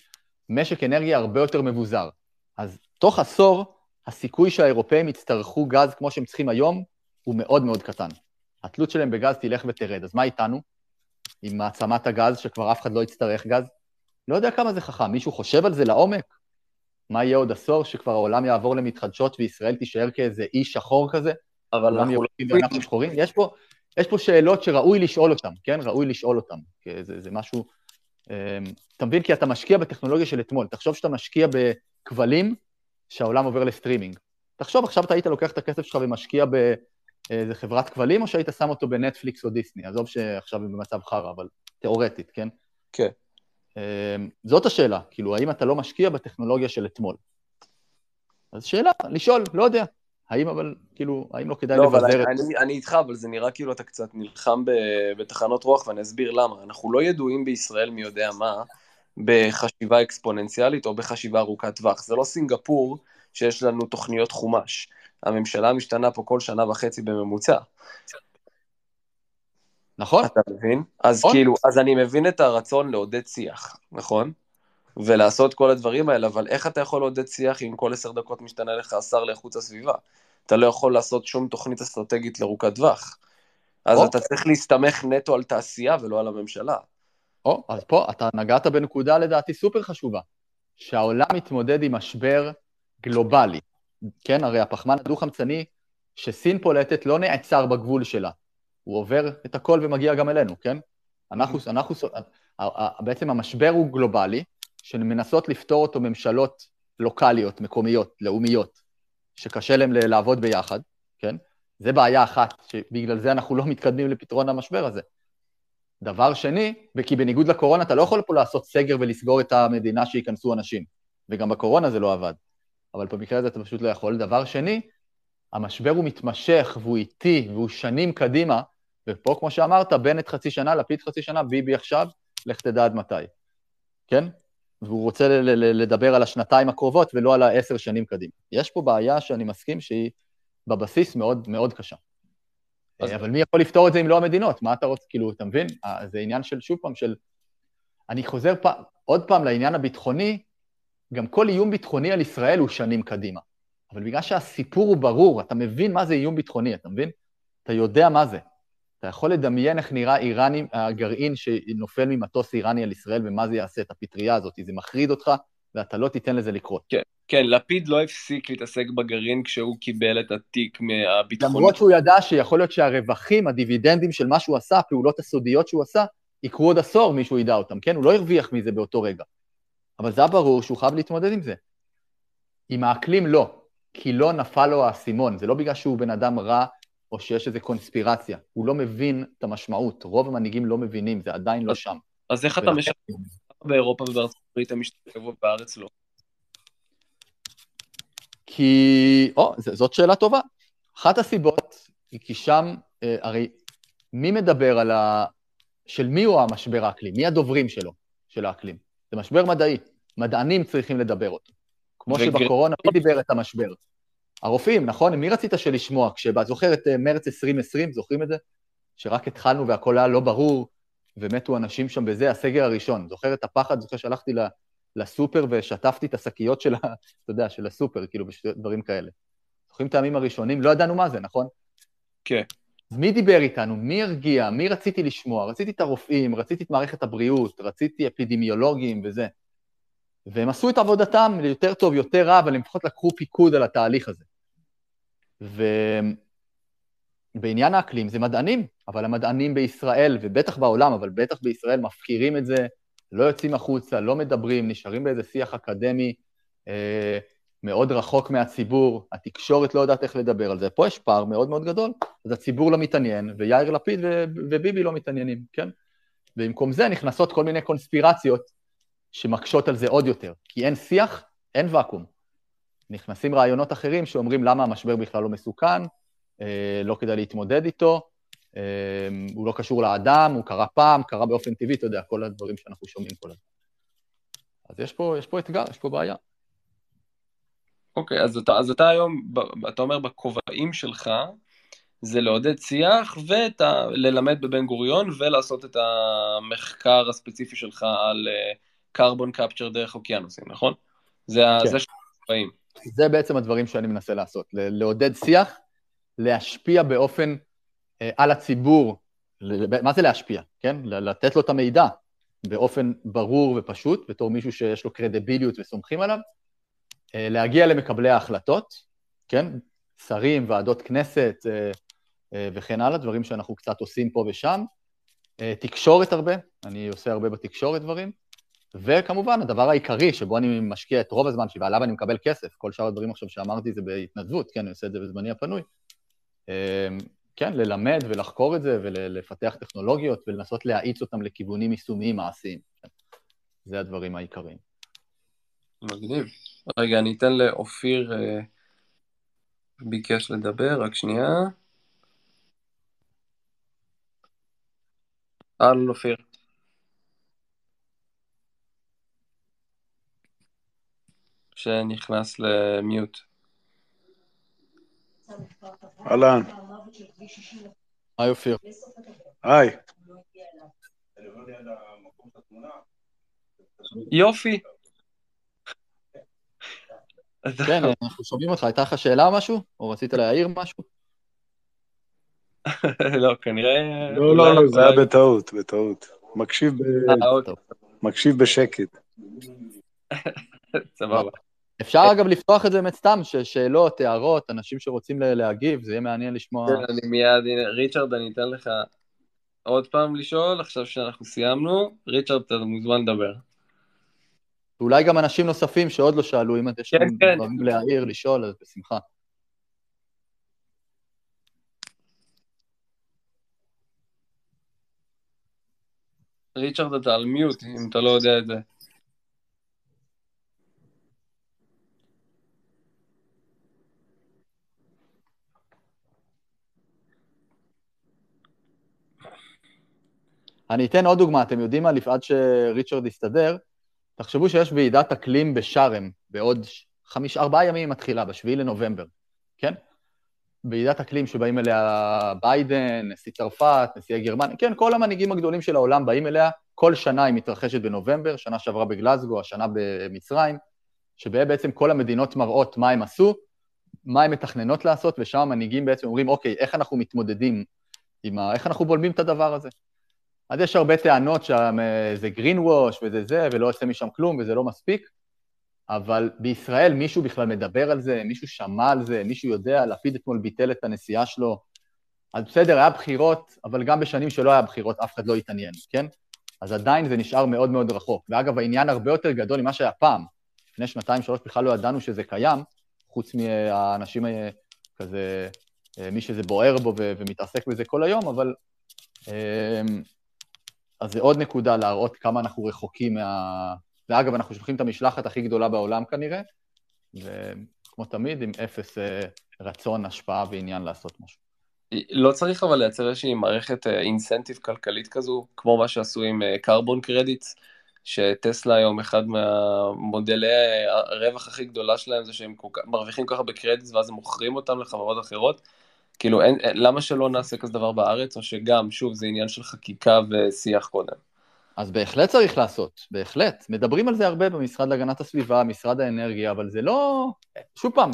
משק אנרגיה הרבה יותר מבוזר. אז תוך עשור, הסיכוי שהאירופאים יצטרכו גז כמו שהם צריכים היום, הוא מאוד מאוד קטן. התלות שלהם בגז תלך ותרד. אז מה איתנו? עם מעצמת הגז, שכבר אף אחד לא יצטרך גז? לא יודע כמה זה חכם. מישהו חושב על זה לעומק? מה יהיה עוד עשור שכבר העולם יעבור למתחדשות וישראל תישאר כאיזה אי שחור כזה? אבל אנחנו לא... אנחנו שחורים? יש פה, יש פה שאלות שראוי לשאול אותן, כן? ראוי לשאול אותן. זה, זה משהו... אמ, אתה מבין? כי אתה משקיע בטכנולוגיה של אתמול. תחשוב שאתה משקיע בכבלים שהעולם עובר לסטרימינג. תחשוב, עכשיו אתה היית לוקח את הכסף שלך ומשקיע באיזה חברת כבלים, או שהיית שם אותו בנטפליקס או דיסני? עזוב שעכשיו הם במצב חרא, אבל תיאורטית, כן? כן. אמ, זאת השאלה, כאילו, האם אתה לא משקיע בטכנולוגיה של אתמול? אז שאלה, לשאול, לא יודע. האם אבל, כאילו, האם לא כדאי לא, לבזר את... אני, אני איתך, אבל זה נראה כאילו אתה קצת נלחם בתחנות רוח, ואני אסביר למה. אנחנו לא ידועים בישראל מי יודע מה בחשיבה אקספוננציאלית או בחשיבה ארוכת טווח. זה לא סינגפור שיש לנו תוכניות חומש. הממשלה משתנה פה כל שנה וחצי בממוצע. נכון. אתה מבין? אז נכון. כאילו, אז אני מבין את הרצון לעודד שיח, נכון? ולעשות כל הדברים האלה, אבל איך אתה יכול לעודד שיח אם כל עשר דקות משתנה לך השר לאיכות הסביבה? אתה לא יכול לעשות שום תוכנית אסטרטגית לארוכת טווח. אז או. אתה צריך להסתמך נטו על תעשייה ולא על הממשלה. או, אז פה אתה נגעת בנקודה לדעתי סופר חשובה, שהעולם מתמודד עם משבר גלובלי. כן, הרי הפחמן הדו-חמצני שסין פולטת לא נעצר בגבול שלה, הוא עובר את הכל ומגיע גם אלינו, כן? אנחנו, mm-hmm. אנחנו, בעצם המשבר הוא גלובלי, שמנסות לפתור אותו ממשלות לוקאליות, מקומיות, לאומיות, שקשה להם לעבוד ביחד, כן? זה בעיה אחת, שבגלל זה אנחנו לא מתקדמים לפתרון המשבר הזה. דבר שני, כי בניגוד לקורונה אתה לא יכול פה לעשות סגר ולסגור את המדינה שייכנסו אנשים, וגם בקורונה זה לא עבד. אבל במקרה הזה אתה פשוט לא יכול. דבר שני, המשבר הוא מתמשך והוא איטי והוא שנים קדימה, ופה, כמו שאמרת, בנט חצי שנה, לפיד חצי שנה, ביבי עכשיו, לך תדע עד מתי. כן? והוא רוצה לדבר על השנתיים הקרובות ולא על העשר שנים קדימה. יש פה בעיה שאני מסכים שהיא בבסיס מאוד מאוד קשה. אז... אבל מי יכול לפתור את זה אם לא המדינות? מה אתה רוצה, כאילו, אתה מבין? אה, זה עניין של, שוב פעם, של... אני חוזר פ... עוד פעם לעניין הביטחוני, גם כל איום ביטחוני על ישראל הוא שנים קדימה. אבל בגלל שהסיפור הוא ברור, אתה מבין מה זה איום ביטחוני, אתה מבין? אתה יודע מה זה. אתה יכול לדמיין איך נראה איראני, הגרעין שנופל ממטוס איראני על ישראל ומה זה יעשה, את הפטריה הזאת, זה מחריד אותך ואתה לא תיתן לזה לקרות. כן, כן, לפיד לא הפסיק להתעסק בגרעין כשהוא קיבל את התיק מהביטחון. למרות שהוא ידע שיכול להיות שהרווחים, הדיבידנדים של מה שהוא עשה, הפעולות הסודיות שהוא עשה, יקרו עוד עשור מישהו ידע אותם, כן? הוא לא הרוויח מזה באותו רגע. אבל זה היה ברור שהוא חייב להתמודד עם זה. עם האקלים לא, כי לא נפל לו האסימון, זה לא בגלל שהוא בן אדם רע או שיש איזו קונספירציה. הוא לא מבין את המשמעות, רוב המנהיגים לא מבינים, זה עדיין לא שם. אז איך אתה משנה באירופה ובארצות הברית הם משתתפים ובארץ לא? כי, או, זאת שאלה טובה. אחת הסיבות היא כי שם, אה, הרי מי מדבר על ה... של מי הוא המשבר האקלים? מי הדוברים שלו, של האקלים? זה משבר מדעי, מדענים צריכים לדבר אותו. כמו וגר- שבקורונה, מי דיבר את המשבר? הרופאים, נכון? מי רצית שלשמוע? כשבאת, זוכר את אה, מרץ 2020, זוכרים את זה? שרק התחלנו והכל היה לא ברור, ומתו אנשים שם בזה, הסגר הראשון. זוכר את הפחד? זוכר שהלכתי לסופר ושטפתי את השקיות של, ה- אתה יודע, של הסופר, כאילו, דברים כאלה. זוכרים את הימים הראשונים? לא ידענו מה זה, נכון? כן. אז מי דיבר איתנו? מי הרגיע? מי רציתי לשמוע? רציתי את הרופאים, רציתי את מערכת הבריאות, רציתי אפידמיולוגים וזה. והם עשו את עבודתם יותר טוב, יותר רע, אבל הם לפחות לקחו פיקוד על התהליך הזה. ובעניין האקלים זה מדענים, אבל המדענים בישראל, ובטח בעולם, אבל בטח בישראל, מפקירים את זה, לא יוצאים החוצה, לא מדברים, נשארים באיזה שיח אקדמי אה, מאוד רחוק מהציבור, התקשורת לא יודעת איך לדבר על זה. פה יש פער מאוד מאוד גדול, אז הציבור לא מתעניין, ויאיר לפיד וביבי לא מתעניינים, כן? ובמקום זה נכנסות כל מיני קונספירציות שמקשות על זה עוד יותר, כי אין שיח, אין ואקום. נכנסים רעיונות אחרים שאומרים למה המשבר בכלל לא מסוכן, אה, לא כדאי להתמודד איתו, אה, הוא לא קשור לאדם, הוא קרה פעם, קרה באופן טבעי, אתה יודע, כל הדברים שאנחנו שומעים כל הזמן. אז יש פה, יש פה אתגר, יש פה בעיה. אוקיי, אז אתה, אז אתה היום, אתה אומר בכובעים שלך, זה לעודד שיח וללמד בבן גוריון ולעשות את המחקר הספציפי שלך על קרבון קפצ'ר דרך אוקיינוסים, נכון? זה כן. הכובעים. זה בעצם הדברים שאני מנסה לעשות, לעודד שיח, להשפיע באופן אה, על הציבור, מה זה להשפיע, כן? לתת לו את המידע באופן ברור ופשוט, בתור מישהו שיש לו קרדיביליות וסומכים עליו, אה, להגיע למקבלי ההחלטות, כן? שרים, ועדות כנסת אה, אה, וכן הלאה, דברים שאנחנו קצת עושים פה ושם. אה, תקשורת הרבה, אני עושה הרבה בתקשורת דברים. וכמובן, הדבר העיקרי שבו אני משקיע את רוב הזמן שלי, ועליו אני מקבל כסף, כל שאר הדברים עכשיו שאמרתי זה בהתנדבות, כן, אני עושה את זה בזמני הפנוי. אה, כן, ללמד ולחקור את זה ולפתח טכנולוגיות ולנסות להאיץ אותם לכיוונים יישומיים מעשיים. כן. זה הדברים העיקריים. מגניב. רגע, אני אתן לאופיר, אה, ביקש לדבר, רק שנייה. אהלן אופיר. שנכנס למיוט. אהלן, היי אופיר. היי. יופי. כן, אנחנו שומעים אותך, הייתה לך שאלה או משהו? או רצית להעיר משהו? לא, כנראה... לא, לא, לא, זה היה בטעות, בטעות. מקשיב אה, אוקיי, מקשיב בשקט. סבבה. אפשר אגב לפתוח את זה באמת סתם, שאלות, הערות, אנשים שרוצים להגיב, זה יהיה מעניין לשמוע. כן, אני מיד, הנה, ריצ'רד, אני אתן לך עוד פעם לשאול, עכשיו שאנחנו סיימנו. ריצ'רד, אתה מוזמן לדבר. ואולי גם אנשים נוספים שעוד לא שאלו, אם יש כן, להם כן. להעיר, לשאול, אז בשמחה. ריצ'רד, אתה על מיוט, אם אתה לא יודע את זה. אני אתן עוד דוגמה, אתם יודעים מה, עד שריצ'רד יסתדר, תחשבו שיש ועידת אקלים בשארם, בעוד חמיש, ארבעה ימים היא מתחילה, בשביעי לנובמבר, כן? ועידת אקלים שבאים אליה ביידן, נשיא צרפת, נשיאי גרמניה, כן, כל המנהיגים הגדולים של העולם באים אליה, כל שנה היא מתרחשת בנובמבר, שנה שעברה בגלזגו, השנה במצרים, שבה בעצם כל המדינות מראות מה הם עשו, מה הן מתכננות לעשות, ושם המנהיגים בעצם אומרים, אוקיי, איך אנחנו מתמודדים עם ה... איך אנחנו בולמים את הדבר הזה? אז יש הרבה טענות שזה green wash וזה זה, ולא יוצא משם כלום וזה לא מספיק, אבל בישראל מישהו בכלל מדבר על זה, מישהו שמע על זה, מישהו יודע, לפיד אתמול ביטל את הנסיעה שלו. אז בסדר, היה בחירות, אבל גם בשנים שלא היה בחירות אף אחד לא התעניין, כן? אז עדיין זה נשאר מאוד מאוד רחוק. ואגב, העניין הרבה יותר גדול ממה שהיה פעם. לפני שנתיים, שלוש בכלל לא ידענו שזה קיים, חוץ מהאנשים אה, כזה, אה, מי שזה בוער בו ומתעסק בזה כל היום, אבל... אה, אז זה עוד נקודה להראות כמה אנחנו רחוקים מה... ואגב, אנחנו שולחים את המשלחת הכי גדולה בעולם כנראה, וכמו תמיד, עם אפס אה, רצון, השפעה ועניין לעשות משהו. לא צריך אבל לייצר איזושהי מערכת אינסנטיב כלכלית כזו, כמו מה שעשו עם קרבון קרדיטס, שטסלה היום אחד מהמודלי הרווח הכי גדולה שלהם זה שהם מרוויחים ככה בקרדיטס ואז הם מוכרים אותם לחברות אחרות. כאילו, אין, למה שלא נעשה כזה דבר בארץ, או שגם, שוב, זה עניין של חקיקה ושיח קודם. אז בהחלט צריך לעשות, בהחלט. מדברים על זה הרבה במשרד להגנת הסביבה, משרד האנרגיה, אבל זה לא... שוב פעם,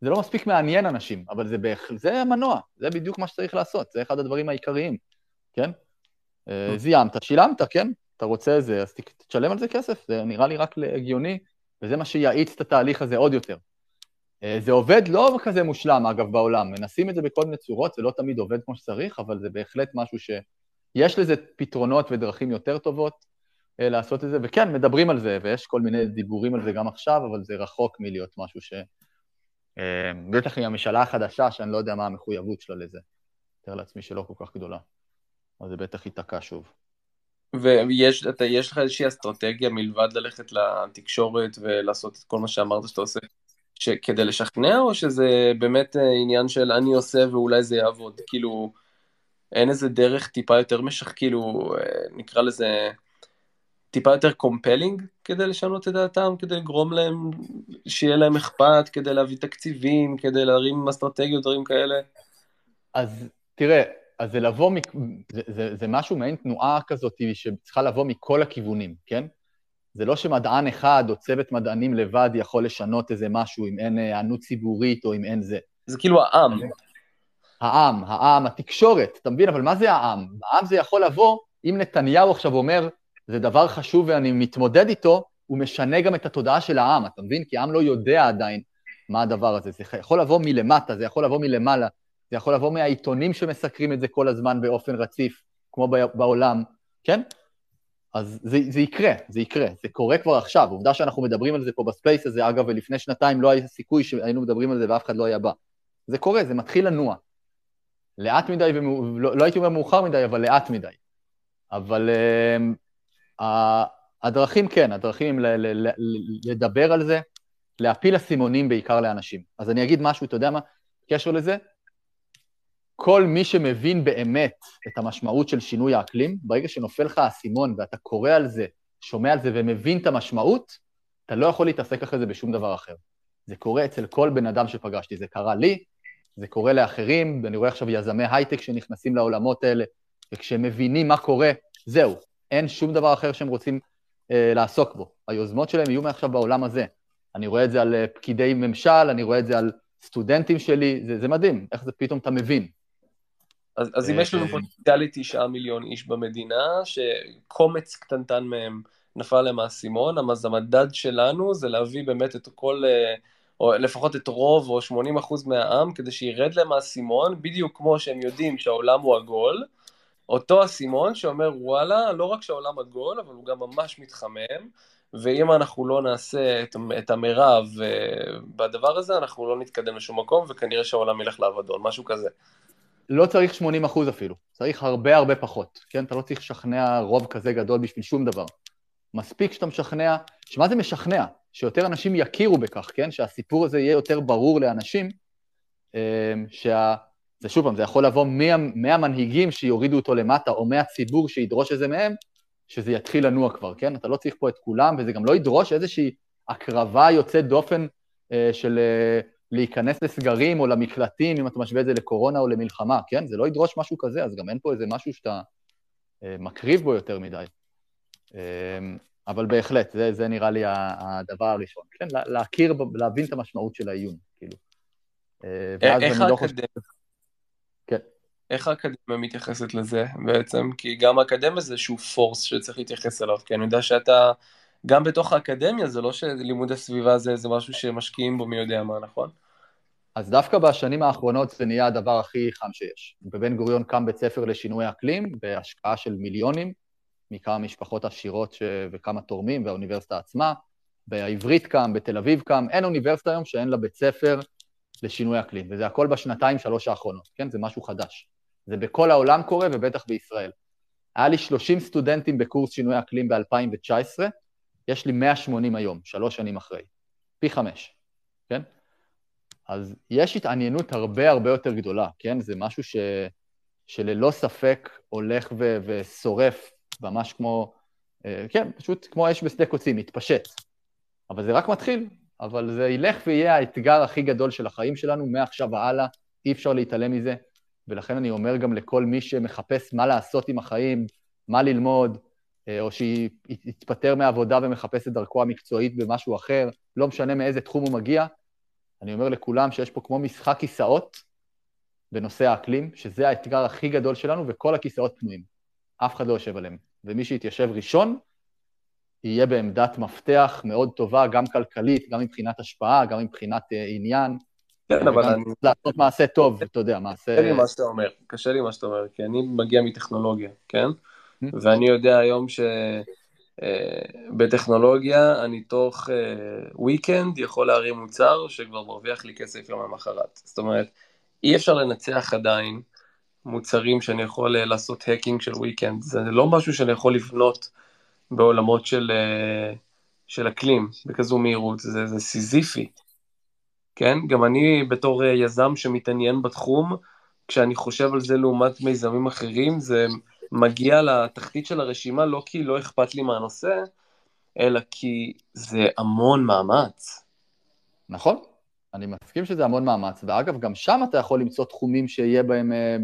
זה לא מספיק מעניין אנשים, אבל זה, בהח... זה המנוע, זה בדיוק מה שצריך לעשות, זה אחד הדברים העיקריים, כן? אה, זיימת, שילמת, כן? אתה רוצה זה, אז תשלם על זה כסף, זה נראה לי רק הגיוני, וזה מה שיאיץ את התהליך הזה עוד יותר. אה, זה עובד לא כזה מושלם, אגב, בעולם. מנסים את זה בכל מיני צורות, זה לא תמיד עובד כמו שצריך, אבל זה בהחלט משהו שיש לזה פתרונות ודרכים יותר טובות אה, לעשות את זה, וכן, מדברים על זה, ויש כל מיני דיבורים על זה גם עכשיו, אבל זה רחוק מלהיות משהו ש... אה, בטח עם הממשלה החדשה, שאני לא יודע מה המחויבות שלה לזה. מתאר לעצמי שלא כל כך גדולה. אז זה בטח ייתקע שוב. ויש אתה, לך איזושהי אסטרטגיה מלבד ללכת לתקשורת ולעשות את כל מה שאמרת שאתה עושה כדי לשכנע, או שזה באמת אה, עניין של אני עושה ואולי זה יעבוד? כאילו, אין איזה דרך טיפה יותר מושך, כאילו, אה, נקרא לזה טיפה יותר compelling כדי לשנות את דעתם, כדי לגרום להם, שיהיה להם אכפת, כדי להביא תקציבים, כדי להרים אסטרטגיות, דברים כאלה? אז תראה, אז זה לבוא, זה, זה, זה משהו מעין תנועה כזאת שצריכה לבוא מכל הכיוונים, כן? זה לא שמדען אחד או צוות מדענים לבד יכול לשנות איזה משהו אם אין היענות ציבורית או אם אין זה. זה כאילו העם. העם, העם, התקשורת, אתה מבין? אבל מה זה העם? העם זה יכול לבוא, אם נתניהו עכשיו אומר, זה דבר חשוב ואני מתמודד איתו, הוא משנה גם את התודעה של העם, אתה מבין? כי העם לא יודע עדיין מה הדבר הזה. זה יכול לבוא מלמטה, זה יכול לבוא מלמעלה, זה יכול לבוא מהעיתונים שמסקרים את זה כל הזמן באופן רציף, כמו בעולם, כן? אז זה, זה יקרה, זה יקרה, זה קורה כבר עכשיו. עובדה שאנחנו מדברים על זה פה ב space הזה, אגב, ולפני שנתיים לא היה סיכוי שהיינו מדברים על זה ואף אחד לא היה בא. זה קורה, זה מתחיל לנוע. לאט מדי, ומאו... לא, לא הייתי אומר מאוחר מדי, אבל לאט מדי. אבל uh, הדרכים כן, הדרכים הם לדבר על זה, להפיל אסימונים בעיקר לאנשים. אז אני אגיד משהו, אתה יודע מה, קשר לזה? כל מי שמבין באמת את המשמעות של שינוי האקלים, ברגע שנופל לך האסימון ואתה קורא על זה, שומע על זה ומבין את המשמעות, אתה לא יכול להתעסק אחרי זה בשום דבר אחר. זה קורה אצל כל בן אדם שפגשתי, זה קרה לי, זה קורה לאחרים, ואני רואה עכשיו יזמי הייטק שנכנסים לעולמות האלה, וכשהם מבינים מה קורה, זהו, אין שום דבר אחר שהם רוצים אה, לעסוק בו. היוזמות שלהם יהיו מעכשיו בעולם הזה. אני רואה את זה על אה, פקידי ממשל, אני רואה את זה על סטודנטים שלי, זה, זה מדהים, איך זה פתאום אתה מבין. אז, אז אם יש לנו פוטנציאלי תשעה מיליון איש במדינה, שקומץ קטנטן מהם נפל להם האסימון, אז המדד שלנו זה להביא באמת את כל, אה, או לפחות את רוב או 80 אחוז מהעם, כדי שירד להם האסימון, בדיוק כמו שהם יודעים שהעולם הוא עגול, אותו אסימון שאומר וואלה, לא רק שהעולם עגול, אבל הוא גם ממש מתחמם, ואם אנחנו לא נעשה את, את המרב uh, בדבר הזה, אנחנו לא נתקדם לשום מקום, וכנראה שהעולם ילך לאבדון, משהו כזה. לא צריך 80 אחוז אפילו, צריך הרבה הרבה פחות, כן? אתה לא צריך לשכנע רוב כזה גדול בשביל שום דבר. מספיק שאתה משכנע, שמה זה משכנע? שיותר אנשים יכירו בכך, כן? שהסיפור הזה יהיה יותר ברור לאנשים, אמ, שה... זה שוב פעם, זה יכול לבוא מה, מהמנהיגים שיורידו אותו למטה, או מהציבור שידרוש את זה מהם, שזה יתחיל לנוע כבר, כן? אתה לא צריך פה את כולם, וזה גם לא ידרוש איזושהי הקרבה יוצאת דופן אה, של אה, להיכנס לסגרים או למקלטים, אם אתה משווה את זה לקורונה או למלחמה, כן? זה לא ידרוש משהו כזה, אז גם אין פה איזה משהו שאתה אה, מקריב בו יותר מדי. אה, אבל בהחלט, זה, זה נראה לי הדבר הראשון, כן? להכיר, להבין את המשמעות של האיום, כאילו. אה, איך לא האקדמיה... כן. איך האקדמיה מתייחסת לזה בעצם? כי גם האקדמיה זה איזשהו פורס שצריך להתייחס אליו, כי אני יודע שאתה גם בתוך האקדמיה, זה לא שלימוד הסביבה זה איזה משהו שמשקיעים בו מי יודע מה, נכון? אז דווקא בשנים האחרונות זה נהיה הדבר הכי חם שיש. בבן גוריון קם בית ספר לשינוי אקלים, בהשקעה של מיליונים, מכמה משפחות עשירות ש... וכמה תורמים, והאוניברסיטה עצמה. בעברית קם, בתל אביב קם, אין אוניברסיטה היום שאין לה בית ספר לשינוי אקלים, וזה הכל בשנתיים, שלוש האחרונות, כן? זה משהו חדש. זה בכל העולם קורה, ובטח בישראל. היה לי 30 סטודנטים בקורס שינוי אקלים ב-2019, יש לי 180 היום, שלוש שנים אחרי. פי חמש, כן? אז יש התעניינות הרבה הרבה יותר גדולה, כן? זה משהו ש, שללא ספק הולך ו, ושורף, ממש כמו, אה, כן, פשוט כמו אש בשדה קוצים, מתפשט. אבל זה רק מתחיל, אבל זה ילך ויהיה האתגר הכי גדול של החיים שלנו מעכשיו והלאה, אי אפשר להתעלם מזה. ולכן אני אומר גם לכל מי שמחפש מה לעשות עם החיים, מה ללמוד, אה, או שיתפטר מהעבודה ומחפש את דרכו המקצועית במשהו אחר, לא משנה מאיזה תחום הוא מגיע, אני אומר לכולם שיש פה כמו משחק כיסאות בנושא האקלים, שזה האתגר הכי גדול שלנו, וכל הכיסאות פנויים. אף אחד לא יושב עליהם. ומי שיתיישב ראשון, יהיה בעמדת מפתח מאוד טובה, גם כלכלית, גם מבחינת השפעה, גם מבחינת uh, עניין. כן, אבל אני... לעשות מעשה טוב, אתה יודע, מעשה... קשה לי מה שאתה אומר, קשה לי מה שאתה אומר, כי אני מגיע מטכנולוגיה, כן? ואני יודע היום שבטכנולוגיה אה, אני תוך weekend יכול להרים מוצר שכבר מרוויח לי כסף יום למחרת. זאת אומרת, אי אפשר לנצח עדיין מוצרים שאני יכול אה, לעשות hacking של weekend, זה לא משהו שאני יכול לבנות בעולמות של, של אקלים בכזו מהירות, זה, זה סיזיפי. כן? גם אני בתור יזם שמתעניין בתחום, כשאני חושב על זה לעומת מיזמים אחרים, זה מגיע לתחתית של הרשימה לא כי לא אכפת לי מהנושא, אלא כי זה המון מאמץ. נכון, אני מסכים שזה המון מאמץ, ואגב, גם שם אתה יכול למצוא תחומים שיהיה בהם אה,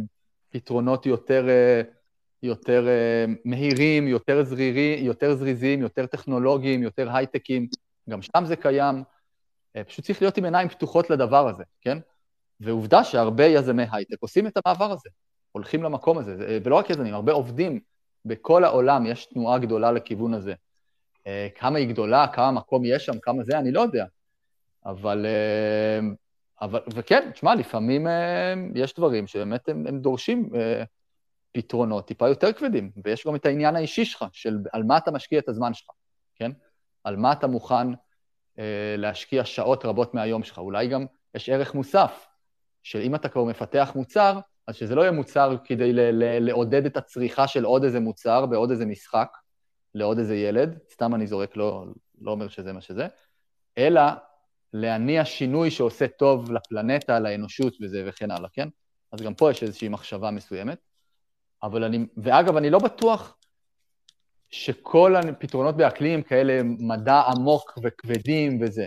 פתרונות יותר, אה, יותר אה, מהירים, יותר, זרירי, יותר זריזים, יותר טכנולוגיים, יותר הייטקים, גם שם זה קיים. אה, פשוט צריך להיות עם עיניים פתוחות לדבר הזה, כן? ועובדה שהרבה יזמי הייטק עושים את המעבר הזה. הולכים למקום הזה, ולא רק יזמים, הרבה עובדים בכל העולם, יש תנועה גדולה לכיוון הזה. אה, כמה היא גדולה, כמה מקום יש שם, כמה זה, אני לא יודע. אבל, אה, אבל וכן, תשמע, לפעמים אה, יש דברים שבאמת הם, הם דורשים פתרונות טיפה יותר כבדים, ויש גם את העניין האישי שלך, של על מה אתה משקיע את הזמן שלך, כן? על מה אתה מוכן להשקיע שעות רבות מהיום שלך. אולי גם יש ערך מוסף, שאם אתה כבר מפתח מוצר, אז שזה לא יהיה מוצר כדי ל- ל- לעודד את הצריכה של עוד איזה מוצר בעוד איזה משחק לעוד איזה ילד, סתם אני זורק, לא, לא אומר שזה מה שזה, אלא להניע שינוי שעושה טוב לפלנטה, לאנושות וזה וכן הלאה, כן? אז גם פה יש איזושהי מחשבה מסוימת. אבל אני, ואגב, אני לא בטוח שכל הפתרונות באקלים כאלה מדע עמוק וכבדים וזה.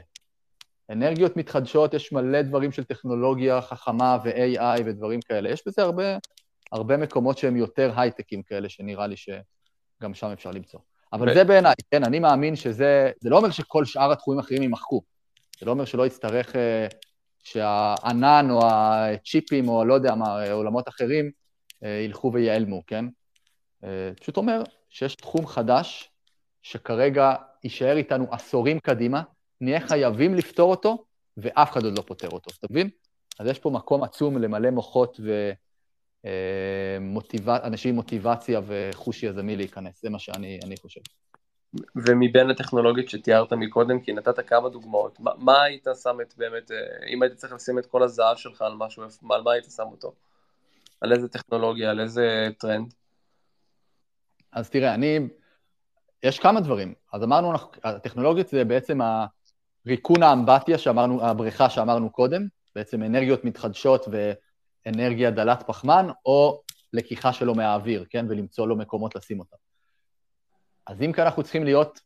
אנרגיות מתחדשות, יש מלא דברים של טכנולוגיה חכמה ו-AI ודברים כאלה. יש בזה הרבה, הרבה מקומות שהם יותר הייטקים כאלה, שנראה לי שגם שם אפשר למצוא. אבל ו... זה בעיניי, כן, אני מאמין שזה, זה לא אומר שכל שאר התחומים האחרים יימחקו. זה לא אומר שלא יצטרך אה, שהענן או הצ'יפים או לא יודע מה, עולמות אחרים, אה, ילכו וייעלמו, כן? אה, פשוט אומר שיש תחום חדש שכרגע יישאר איתנו עשורים קדימה, נהיה חייבים לפתור אותו, ואף אחד עוד לא פותר אותו, אתה מבין? אז יש פה מקום עצום למלא מוחות ואנשים עם מוטיבציה וחוש יזמי להיכנס, זה מה שאני חושב. ומבין הטכנולוגיות שתיארת מקודם, כי נתת כמה דוגמאות, מה, מה היית שם את באמת, אה, אם היית צריך לשים את כל הזהב שלך על משהו, על מה היית שם אותו? על איזה טכנולוגיה, על איזה טרנד? אז תראה, אני, יש כמה דברים. אז אמרנו, הטכנולוגיות זה בעצם ה... ריקון האמבטיה שאמרנו, הבריכה שאמרנו קודם, בעצם אנרגיות מתחדשות ואנרגיה דלת פחמן, או לקיחה שלו מהאוויר, כן? ולמצוא לו מקומות לשים אותם. אז אם כאן אנחנו צריכים להיות,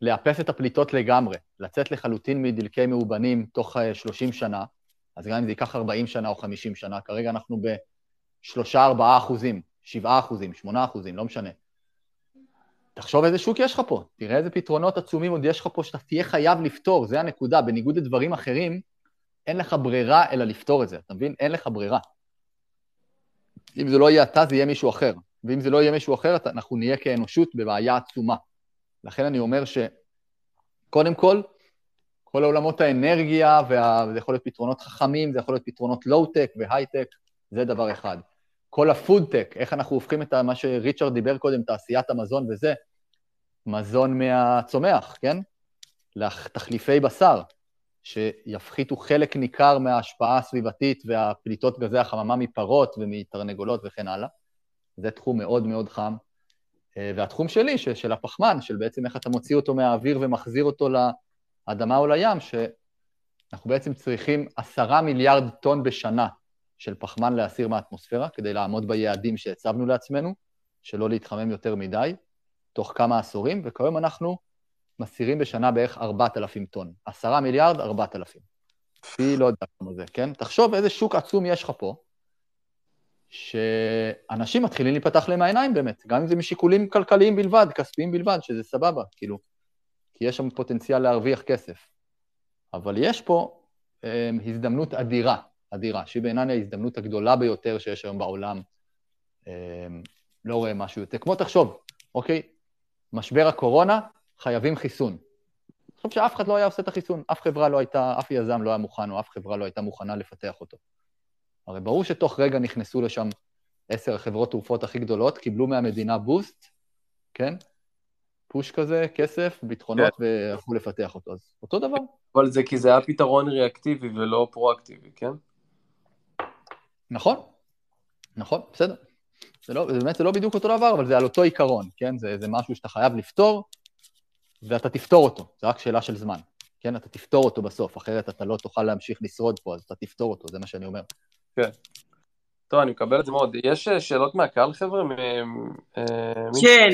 לאפס את הפליטות לגמרי, לצאת לחלוטין מדלקי מאובנים תוך 30 אה, שנה, אז גם אם זה ייקח 40 שנה או 50 שנה, כרגע אנחנו ב-3-4 אחוזים, 7 אחוזים, 8 אחוזים, לא משנה. תחשוב איזה שוק יש לך פה, תראה איזה פתרונות עצומים עוד יש לך פה שאתה תהיה חייב לפתור, זה הנקודה. בניגוד לדברים אחרים, אין לך ברירה אלא לפתור את זה, אתה מבין? אין לך ברירה. אם זה לא יהיה אתה, זה יהיה מישהו אחר. ואם זה לא יהיה מישהו אחר, אנחנו נהיה כאנושות בבעיה עצומה. לכן אני אומר שקודם כל, כל העולמות האנרגיה, וזה יכול להיות פתרונות חכמים, זה יכול להיות פתרונות לואו-טק והייטק, זה דבר אחד. כל הפודטק, איך אנחנו הופכים את מה שריצ'רד דיבר קודם, תעשיית המזון וזה, מזון מהצומח, כן? לתחליפי בשר, שיפחיתו חלק ניכר מההשפעה הסביבתית והפליטות גזי החממה מפרות ומתרנגולות וכן הלאה. זה תחום מאוד מאוד חם. אה, והתחום שלי, של הפחמן, של בעצם איך אתה מוציא אותו מהאוויר ומחזיר אותו לאדמה או לים, ש... אנחנו בעצם צריכים עשרה מיליארד טון בשנה של פחמן להסיר מהאטמוספירה, כדי לעמוד ביעדים שהצבנו לעצמנו, שלא להתחמם יותר מדי, תוך כמה עשורים, וכיום אנחנו מסירים בשנה בערך 4,000 טון. עשרה מיליארד, 4,000. לפי לא יודע כמה זה, כן? תחשוב איזה שוק עצום יש לך פה, שאנשים מתחילים להיפתח להם העיניים באמת, גם אם זה משיקולים כלכליים בלבד, כספיים בלבד, שזה סבבה, כאילו, כי יש שם פוטנציאל להרוויח כסף. אבל יש פה אה, הזדמנות אדירה, אדירה, שהיא בעיניי ההזדמנות הגדולה ביותר שיש היום בעולם. אה, לא רואה משהו יותר. כמו תחשוב, אוקיי, משבר הקורונה, חייבים חיסון. חושב שאף אחד לא היה עושה את החיסון, אף חברה לא הייתה, אף יזם לא היה מוכן, או אף חברה לא הייתה מוכנה לפתח אותו. הרי ברור שתוך רגע נכנסו לשם עשר חברות תרופות הכי גדולות, קיבלו מהמדינה בוסט, כן? פוש כזה, כסף, ביטחונות, כן. והלכו לפתח אותו. אז אותו דבר. אבל זה כי זה היה פתרון ריאקטיבי ולא פרואקטיבי, כן? נכון, נכון, בסדר. זה לא, באמת זה לא בדיוק אותו דבר, אבל זה על אותו עיקרון, כן? זה, זה משהו שאתה חייב לפתור, ואתה תפתור אותו, זה רק שאלה של זמן, כן? אתה תפתור אותו בסוף, אחרת אתה לא תוכל להמשיך לשרוד פה, אז אתה תפתור אותו, זה מה שאני אומר. כן. טוב, אני מקבל את זה מאוד. יש אה, שאלות מהקהל, חבר'ה? אה, כן,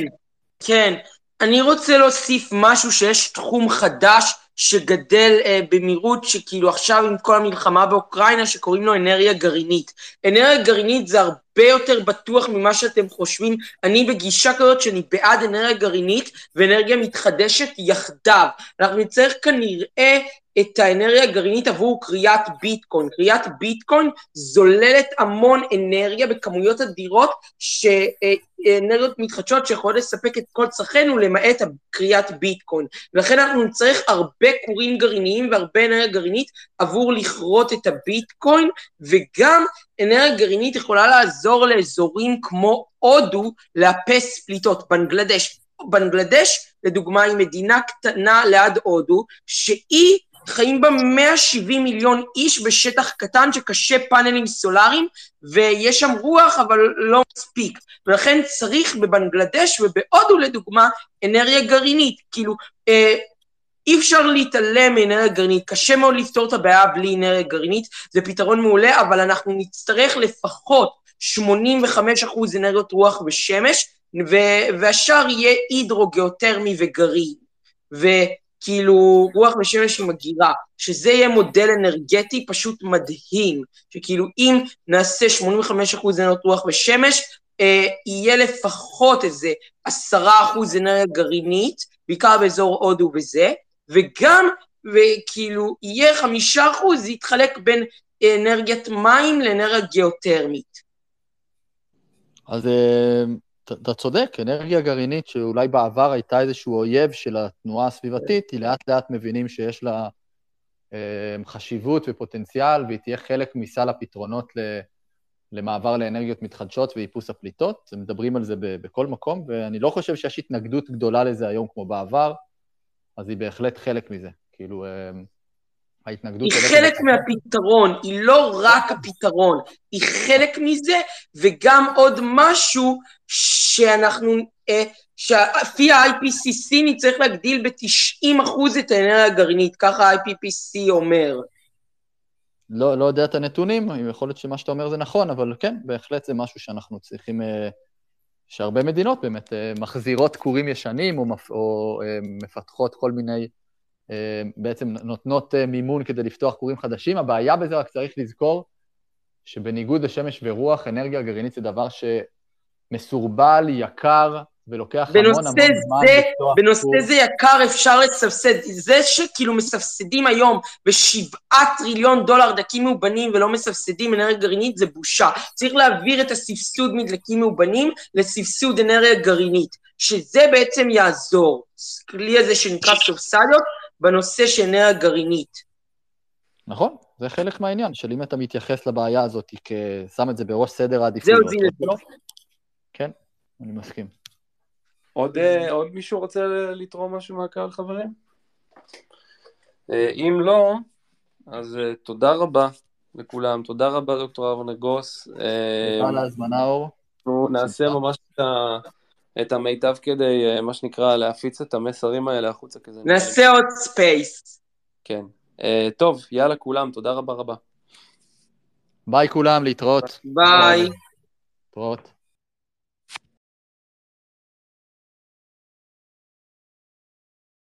כן. אני רוצה להוסיף משהו שיש תחום חדש שגדל אה, במהירות, שכאילו עכשיו עם כל המלחמה באוקראינה, שקוראים לו אנרגיה גרעינית. אנרגיה גרעינית זה הרבה יותר בטוח ממה שאתם חושבים. אני בגישה כזאת שאני בעד אנרגיה גרעינית ואנרגיה מתחדשת יחדיו. אנחנו נצטרך כנראה את האנרגיה הגרעינית עבור קריאת ביטקוין. קריאת ביטקוין זוללת המון אנרגיה בכמויות אדירות, שאנרגיות מתחדשות שיכולות לספק את כל צרכינו למעט קריאת ביטקוין. ולכן אנחנו נצטרך הרבה כורים גרעיניים והרבה אנרגיה גרעינית עבור לכרות את הביטקוין, וגם אנרגיה גרעינית יכולה לעזור לאזורים כמו הודו לאפס פליטות. בנגלדש, בנגלדש, לדוגמה, היא מדינה קטנה ליד הודו, שהיא חיים בה 170 מיליון איש בשטח קטן שקשה פאנלים סולאריים, ויש שם רוח אבל לא מספיק. ולכן צריך בבנגלדש ובהודו לדוגמה אנרגיה גרעינית. כאילו, אה, אי אפשר להתעלם מאנרגיה גרעינית, קשה מאוד לפתור את הבעיה בלי אנרגיה גרעינית, זה פתרון מעולה, אבל אנחנו נצטרך לפחות 85% אנרגיות רוח ושמש, והשאר יהיה הידרוגיאותרמי וגרעין. וכאילו רוח ושמש עם הגירה, שזה יהיה מודל אנרגטי פשוט מדהים, שכאילו אם נעשה 85% אנרגיות רוח ושמש, אה, יהיה לפחות איזה 10% אנרגיה גרעינית, בעיקר באזור הודו וזה, וגם, וכאילו, יהיה חמישה אחוז, זה יתחלק בין אנרגיית מים לאנרגיה גיאותרמית. אז אה, אתה צודק, אנרגיה גרעינית שאולי בעבר הייתה איזשהו אויב של התנועה הסביבתית, היא לאט לאט מבינים שיש לה אה, חשיבות ופוטנציאל, והיא תהיה חלק מסל הפתרונות למעבר לאנרגיות מתחדשות ואיפוס הפליטות. הם מדברים על זה בכל מקום, ואני לא חושב שיש התנגדות גדולה לזה היום כמו בעבר. אז היא בהחלט חלק מזה. כאילו, אמ, ההתנגדות... היא חלק בצד. מהפתרון, היא לא רק הפתרון, היא חלק מזה, וגם עוד משהו שאנחנו, אה, שלפי ה-IPCC נצטרך להגדיל ב-90% את האנרגיה הגרעינית, ככה ה-IPCC אומר. לא, לא יודע את הנתונים, יכול להיות שמה שאתה אומר זה נכון, אבל כן, בהחלט זה משהו שאנחנו צריכים... אה, שהרבה מדינות באמת אה, מחזירות כורים ישנים או. או אה, מפתחות כל מיני, בעצם נותנות מימון כדי לפתוח כורים חדשים. הבעיה בזה רק צריך לזכור שבניגוד לשמש ורוח, אנרגיה גרעינית זה דבר שמסורבל, יקר, ולוקח המון המון זמן לפתוח בנושא קורס. זה יקר אפשר לסבסד. זה שכאילו מסבסדים היום בשבעה טריליון דולר דלקים מאובנים ולא מסבסדים אנרגיה גרעינית, זה בושה. צריך להעביר את הסבסוד מדלקים מאובנים לסבסוד אנרגיה גרעינית, שזה בעצם יעזור. כלי הזה שנקרא סובסדיות בנושא של אנרגיה גרעינית. נכון, זה חלק מהעניין, של אם אתה מתייחס לבעיה הזאת כשם את זה בראש סדר העדיפויות. זהו, זה... כן, אני מסכים. עוד, אה, עוד מישהו רוצה לתרום משהו מהקהל, חברים? אה, אם לא, אז אה, תודה רבה לכולם. תודה רבה, דוקטור אבנר גרוס. תודה על ההזמנה, אור. אנחנו נעשה ממש את, ה, את המיטב כדי, אה, מה שנקרא, להפיץ את המסרים האלה החוצה כזה. נעשה עוד space. כן. אה, טוב, יאללה כולם, תודה רבה רבה. ביי כולם, להתראות. ביי. להתראות.